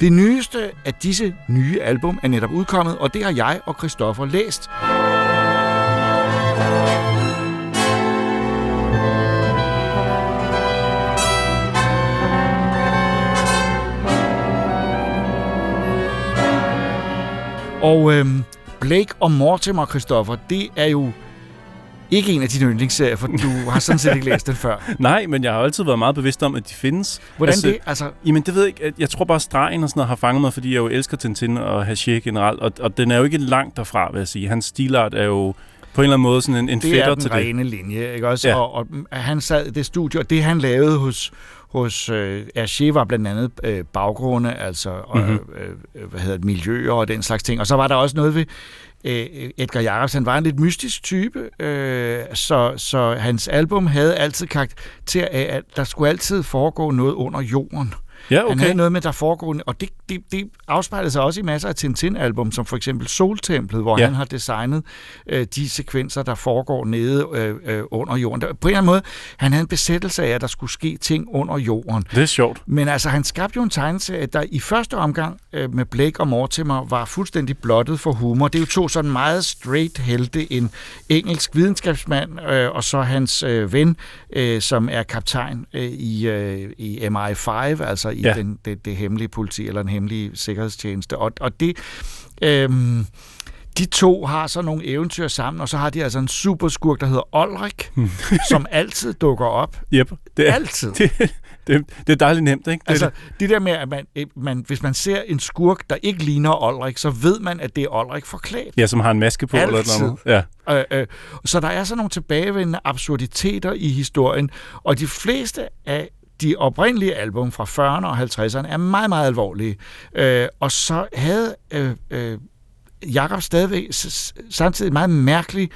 Det nyeste af disse nye album er netop udkommet, og det har jeg og Christoffer læst. Og øhm, Blake og Mortimer, Christoffer, det er jo ikke en af dine yndlingsserier, for du har sådan set ikke læst den før. Nej, men jeg har altid været meget bevidst om, at de findes. Hvordan altså, det? Altså, Jamen, det ved jeg ikke. Jeg tror bare, stregen og sådan noget har fanget mig, fordi jeg jo elsker Tintin og Haché generelt. Og, og den er jo ikke langt derfra, vil jeg sige. Hans stilart er jo på en eller anden måde sådan en, en det er fætter den til det. rene linje, ikke også? Ja. Og, og han sad i det studie, og det han lavede hos, hos øh, Hergé var blandt andet øh, baggrunde, altså Mhm. mm-hmm. øh, øh, hvad hedder det, miljøer og den slags ting. Og så var der også noget ved øh, Edgar Jacobs, han var en lidt mystisk type, øh, så, så hans album havde altid karakter af, at der skulle altid foregå noget under jorden. Ja, Han okay. havde noget med, der foregår, og det, det, det afspejlede sig også i masser af Tintin-album, som for eksempel Soltemplet, hvor Ja. ja. han har designet øh, de sekvenser, der foregår nede øh, øh, under jorden. Der, på en eller anden måde, han havde en besættelse af, at der skulle ske ting under jorden. Det er sjovt. Men altså, han skabte jo en tegneserie, der i første omgang øh, med Blake og Mortimer var fuldstændig blottet for humor. Det er jo to sådan meget straight helte, en engelsk videnskabsmand, øh, og så hans øh, ven, øh, som er kaptajn øh, i, øh, i MI5, altså i Ja. ja. den, det, det hemmelige politi eller en hemmelig sikkerhedstjeneste. Og, og det... Øh, de to har så nogle eventyr sammen, og så har de altså en superskurk, der hedder Olrik, som altid dukker op. Yep. Det er, Altid. Det, det, det er dejligt nemt, ikke? Det, Altså, altså, det der med, at man, man, hvis man ser en skurk, der ikke ligner Olrik, så ved man, at det er Olrik forklædt. ja, som har en maske på eller Altid. noget andet. Ja. Øh, øh, så der er så nogle tilbagevendende absurditeter i historien, og de fleste af de oprindelige album fra 40'erne og 50'erne er meget, meget alvorlige. Øh, og så havde øh, øh, Jakob stadigvæk samtidig en meget mærkelig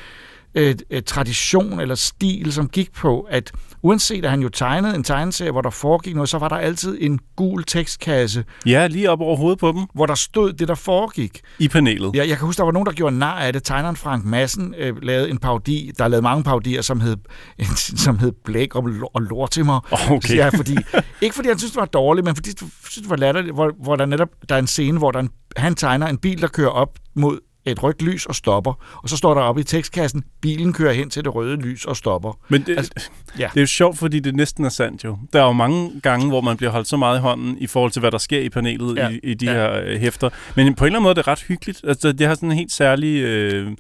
øh, øh, tradition eller stil, som gik på, at uanset at han jo tegnede en tegneserie, hvor der foregik noget, så var der altid en gul tekstkasse, Ja, lige op over hovedet på dem hvor der stod det, der foregik. i panelet. Ja, jeg kan huske, der var nogen, der gjorde nar af det. Tegneren Frank Madsen øh, lavede en parodi. Der er lavet mange parodier, som hed, som hed Blæk og, og Lortimer. Okay. Ja, fordi, ikke fordi han synes, det var dårligt, men fordi han synes, det var latterligt, hvor, hvor der netop der er en scene, hvor der er en, han tegner en bil, der kører op mod et rødt lys og stopper. Og så står der oppe i tekstkassen, bilen kører hen til det røde lys og stopper. Men det, Altså, ja. det er jo sjovt, fordi det næsten er sandt jo. Der er jo mange gange, hvor man bliver holdt så meget i hånden i forhold til, hvad der sker i panelet Ja. i, i de Ja. her øh, hæfter. Men på en eller anden måde er det ret hyggeligt. Altså, det har sådan en helt særlig... Øh,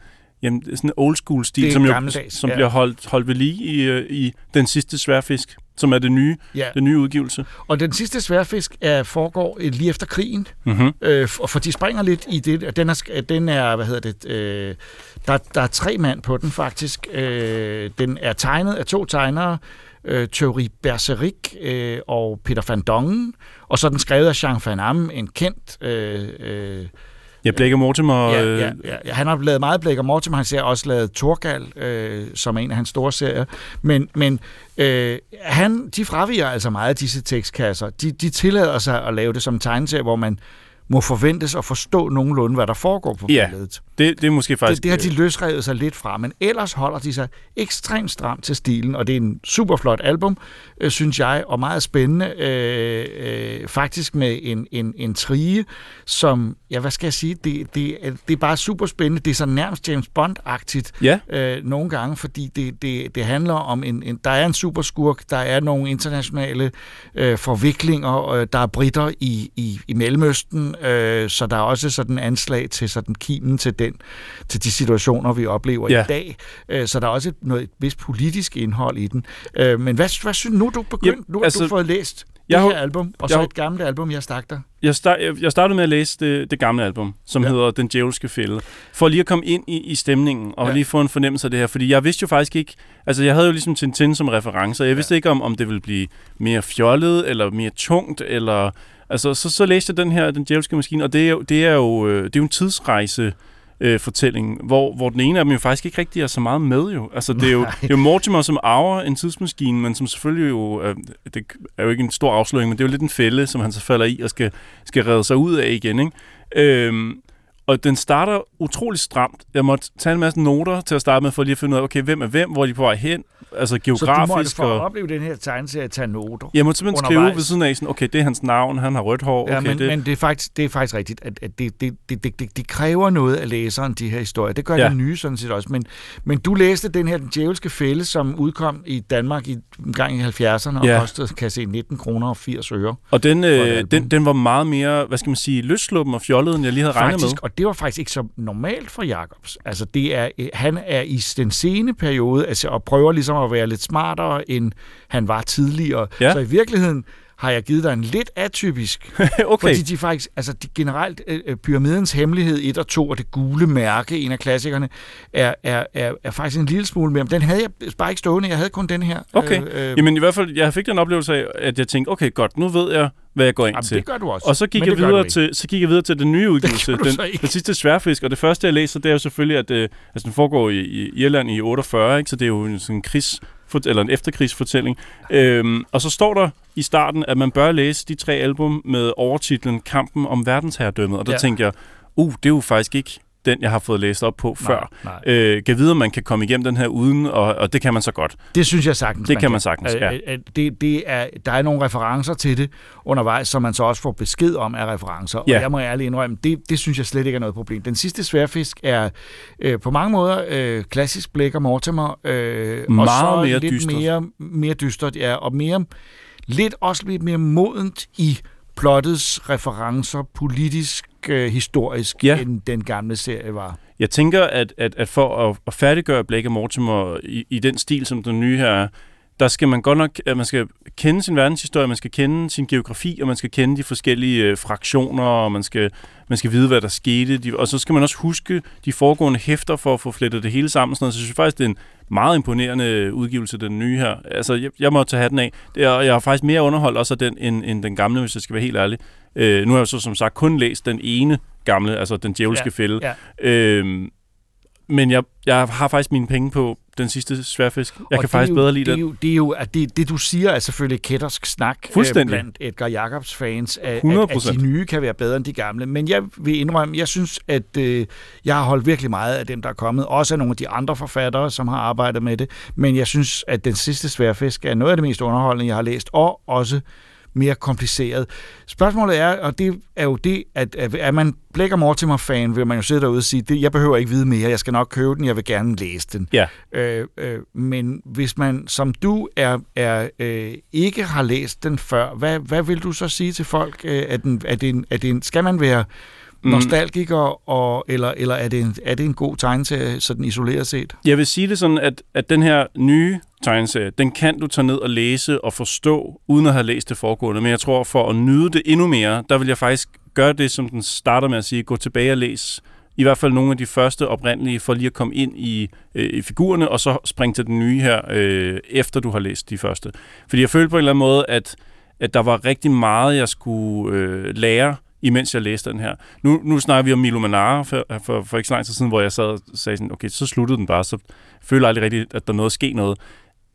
Jamen, sådan en old school stil, som, jo, som ja. bliver holdt, holdt ved lige i, øh, i Den sidste sværfisk, som er det nye, Ja. den nye udgivelse. Og den sidste sværfisk er, foregår øh, lige efter krigen, Mm-hmm. øh, for, de springer lidt i det. Den er, den er hvad hedder det, øh, der, der er tre mand på den faktisk. Øh, den er tegnet af to tegnere, øh, Thierry Berserik øh, og Peter van Dongen, og så den skrevet af Jean Van Am, en kendt... Øh, øh, Ja, Blake Mortimer... ja, øh, ja, ja, ja, han har lavet meget Blake Mortimer, han har også lavet Torgal, øh, som er en af hans store serier, men, men øh, han, de fraviger altså meget af disse tekstkasser. De, de tillader sig at lave det som tegneserie, hvor man må forventes at forstå nogenlunde, hvad der foregår på Ja, billedet. Det, det er måske faktisk... Det, det har de løsrevet sig lidt fra, men ellers holder de sig ekstremt stramt til stilen, og det er en super flot album, øh, synes jeg, og meget spændende, øh, øh, faktisk med en, en, en trige, som, ja, hvad skal jeg sige, det, det, er- det er bare super spændende, det er så nærmest James Bond-agtigt Ja. øh, nogle gange, fordi det, det, det handler om, en, en, der er en superskurk, der er nogle internationale øh, forviklinger, øh, der er britter i, i, i Mellemøsten, øh, så der er også sådan anslag til sådan kimen til den, til de situationer, vi oplever Ja. i dag. Øh, så der er også et, noget, et vist politisk indhold i den. Øh, men hvad, hvad synes nu du begyndt? Jamen, nu har altså, du fået læst jeg det har- her album, og jeg så et gammelt album, jeg stak dig. Jeg, start, jeg startede med at læse det, det gamle album, som Ja. hedder Den Djævelske Fælde, for lige at komme ind i, i stemningen, og Ja. ja. lige få en fornemmelse af det her, fordi jeg vidste jo faktisk ikke, altså jeg havde jo ligesom Tintin som reference, og jeg vidste ikke om, om det ville blive mere fjollet, eller mere tungt, eller, altså så, så læste jeg den her, Den Djævelske Maskine, og det er jo, det er jo, øh, det er jo en tidsrejse, øh, fortælling, hvor, hvor den ene af dem jo faktisk ikke rigtig er så meget med jo. Altså det er jo, det er jo Mortimer, som arver en tidsmaskine, men som selvfølgelig jo, øh, det er jo ikke en stor afsløring, men det er jo lidt en fælde, som han så falder i og skal, skal redde sig ud af igen, ikke? Øhm, og den starter utrolig stramt. Jeg måtte tage en masse noter til at starte med, for lige at finde ud af, okay, hvem er hvem, hvor er de på vej hen, altså Så du måtte geografisk. for at opleve den her tegneserie tage noter. jeg måtte simpelthen undervejs. skrive ved siden af, sådan, okay, det er hans navn, han har rødt hår, okay, Ja, men, det, men det, er faktisk, det er faktisk rigtigt, at, at det, det, det, det, det, det kræver noget af læseren, de her historier. Det gør ja. Det nye sådan set også. Men, men du læste den her Den Djævelske Fælde, som udkom i Danmark i, en gang i 70'erne, og Ja. kostede, kan se, 19 kroner og 80 øre. og den, øh, den, den var meget mere, hvad skal man sige, løsluppen og fjollet, end jeg lige havde regnet Faktisk, med. og det var faktisk ikke så normalt for Jacobs. Altså, det er, øh, han er i den sene periode altså, og prøver ligesom at være lidt smartere, end han var tidligere. Ja. Så i virkeligheden har jeg givet dig en lidt atypisk okay, Fordi de faktisk, altså de generelt, øh, øh, Pyramidens Hemmelighed 1 og 2 og det gule mærke, en af klassikerne, er, er, er, er faktisk en lille smule mere. Men den havde jeg bare ikke stående, jeg havde kun den her. Okay. Øh, øh, Jamen i hvert fald, jeg fik den oplevelse af, at jeg tænkte, okay, godt, nu ved jeg, hvad jeg går ind jamen, til. det gør du også. Og så gik, jeg videre til, så gik jeg videre til den nye udgivelse, den, den sidste sværfisk. Og det første, jeg læser, det er jo selvfølgelig, at øh, altså, den foregår i, i Irland i 48, ikke? så det er jo en, sådan en krigs eller en efterkrigsfortælling. Øhm, og så står der i starten, at man bør læse de tre album med overtitlen Kampen om verdensherredømmet. Og der Ja. tænker jeg, uh, det er jo faktisk ikke den, jeg har fået læst op på Nej, før. nej. Øh, kan vide, om man kan komme igennem den her uden, og, og det kan man så godt. Det synes jeg sagtens, Det kan man sagtens, ja. Øh, øh, Det, det er, der er nogle referencer til det undervejs, som man så også får besked om af referencer. Og Ja. jeg må ærligt indrømme, det, det synes jeg slet ikke er noget problem. Den sidste sværfisk er øh, på mange måder øh, klassisk Blake og Mortimer. Øh, og Meget så mere lidt dystert. Mere, mere dystert, ja. Og mere, lidt også lidt mere modent i plottets referencer, politisk, øh, historisk, Ja. end den gamle serie var. Jeg tænker, at, at, at for at, at færdiggøre Blake og Mortimer i, i den stil, som den nye her er, der skal man godt nok, at man skal kende sin verdenshistorie, man skal kende sin geografi, og man skal kende de forskellige øh, fraktioner, og man skal, man skal vide, hvad der skete. De, og så skal man også huske de foregående hæfter for at få flettet det hele sammen. Sådan noget. Så jeg synes faktisk, det er en meget imponerende udgivelse, den nye her. Altså, jeg, jeg må tage hatten af. Det er, jeg har faktisk mere underholdt også af den, end, end den gamle, hvis jeg skal være helt ærlig. Øh, nu har jeg så som sagt kun læst den ene gamle, altså den djævelske Ja, fælde. ja. Øhm, men jeg, jeg har faktisk mine penge på den sidste sværfisk. Jeg Og kan faktisk jo, bedre lide det. Er den. jo, det er jo, at det, det, du siger, er selvfølgelig kættersk snak øh, Fuldstændig. blandt Edgar Jacobs fans, at, at, 100%. at de nye kan være bedre end de gamle. Men jeg vil indrømme, jeg synes, at øh, jeg har holdt virkelig meget af dem, der er kommet. Også af nogle af de andre forfattere, som har arbejdet med det. Men jeg synes, at den sidste sværfisk er noget af det mest underholdende, jeg har læst, og også mere kompliceret. Spørgsmålet er, og det er jo det, at at er man og Mortimer-fan, vil man jo sidde derude og sige, det, jeg behøver ikke vide mere, jeg skal nok købe den, jeg vil gerne læse den. Ja. Øh, øh, men hvis man, som du er, er øh, ikke har læst den før, hvad, hvad vil du så sige til folk? Øh, er den, er det en, er det en, skal man være Mm. nostalgiker, og, eller, eller er, det en, er det en god tegneserie, sådan isoleret set? Jeg vil sige det sådan, at, at den her nye tegneserie, den kan du tage ned og læse og forstå, uden at have læst det foregående. Men jeg tror, for at nyde det endnu mere, der vil jeg faktisk gøre det, som den starter med at sige, gå tilbage og læs i hvert fald nogle af de første oprindelige, for lige at komme ind i, øh, i figurerne, og så springe til den nye her, øh, efter du har læst de første. Fordi jeg følte på en eller anden måde, at, at der var rigtig meget, jeg skulle øh, lære, imens jeg læste den her. Nu, nu snakker vi om Milo Manara for, for, for ikke så lang tid siden, hvor jeg sad og sagde sådan, okay, så sluttede den bare, så føler jeg aldrig rigtigt, at der nåede at ske noget.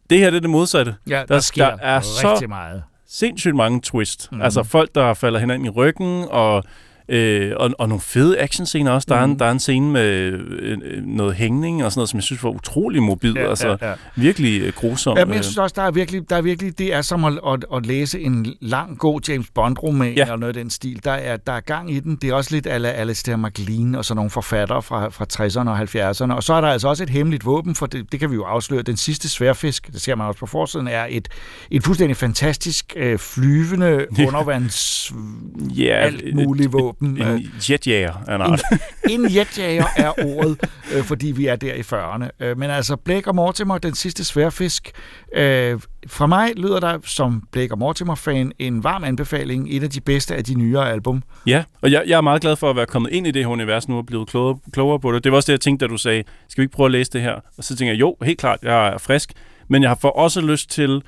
Det her det er det modsatte. Ja, der, Der- sker der er rigtig så- meget. Sindssygt mange twist. Mm. Altså folk, der falder hinanden i ryggen, og, øh, og, og nogle fede actionscener også. Der, er Mhm. en, der er en scene med øh, øh, noget hængning og sådan noget, som jeg synes var utrolig mobil. Ja, altså ja, ja. virkelig øh, grusom. Ja, men jeg øh. synes også, der er virkelig, der er virkelig det er som at, at, at læse en lang, god James Bond-roman. Ja. eller noget af den stil. Der er, der er gang i den. Det er også lidt ala Alistair MacLean og sådan nogle forfattere fra, fra 60'erne og 70'erne. Og så er der altså også et hemmeligt våben, for det, det kan vi jo afsløre. Den sidste sværfisk, det ser man også på forsiden, er et, et fuldstændig fantastisk øh, flyvende undervands Ja, alt muligt våben. En, Øh, en jetjager en art. en jetjager er ordet, øh, fordi vi er der i 40'erne. Øh, men altså, Blake og Mortimer, den sidste sværfisk. Øh, fra mig lyder der som Blake og Mortimer-fan en varm anbefaling. Et af de bedste af de nyere album. Ja, og jeg, jeg er meget glad for at være kommet ind i det her univers nu og blevet klogere, klogere på det. Det var også det, jeg tænkte, da du sagde, skal vi ikke prøve at læse det her? Og så tænker jeg, jo, helt klart, jeg er frisk, men jeg har for også lyst til,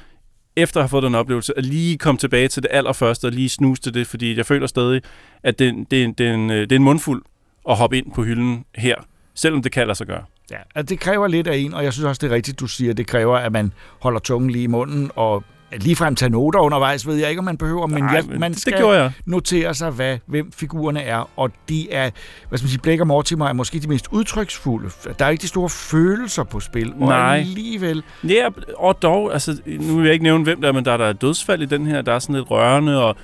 efter at have fået den oplevelse, at lige komme tilbage til det allerførste og lige snuse til det, fordi jeg føler stadig, at det, det, det, er en, øh, det er en mundfuld at hoppe ind på hylden her, selvom det kan lade sig gøre. Ja, altså, det kræver lidt af en, og jeg synes også, det er rigtigt, du siger, det kræver, at man holder tungen lige i munden, og ligefrem tage noter undervejs, ved jeg ikke, om man behøver, men Nej, jeg, men man det skal gjorde jeg. notere sig, hvad, hvem figurerne er, og de er, hvad skal man sige, Blake og Mortimer er måske de mest udtryksfulde. Der er ikke de store følelser på spil, og Nej. alligevel Ja, og dog, altså, nu vil jeg ikke nævne, hvem der er, men der er, der er dødsfald i den her. Der er sådan lidt rørende og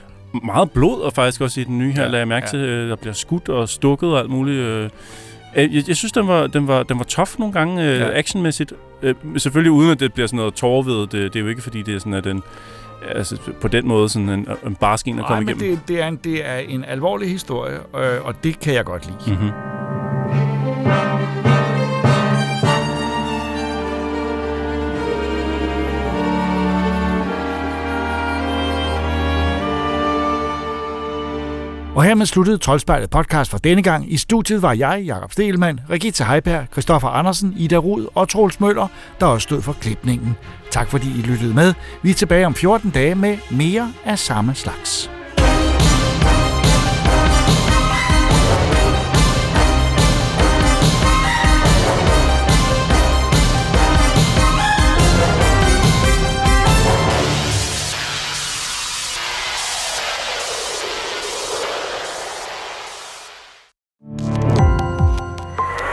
meget blod, og faktisk også i den nye her, Ja, lader jeg mærke ja. til, øh, der bliver skudt og stukket og alt muligt. øh. Øh, Jeg, jeg synes, den var, den var, den var tough nogle gange, ja. actionmæssigt. Øh, Selvfølgelig uden, at det bliver sådan noget tårvedet. Det, det er jo ikke, fordi det er sådan, at den altså, på den måde sådan en, en barsk en at Nej, komme men igennem. det, det, er en, det er en alvorlig historie, øh, og det kan jeg godt lide. Mm-hmm. Og hermed sluttede Troldspejlet podcast for denne gang. I studiet var jeg, Jakob Stelmann, Regitze Heiberg, Christoffer Andersen, Ida Rud og Troels Møller, der også stod for klipningen. Tak fordi I lyttede med. Vi er tilbage om 14 dage med mere af samme slags.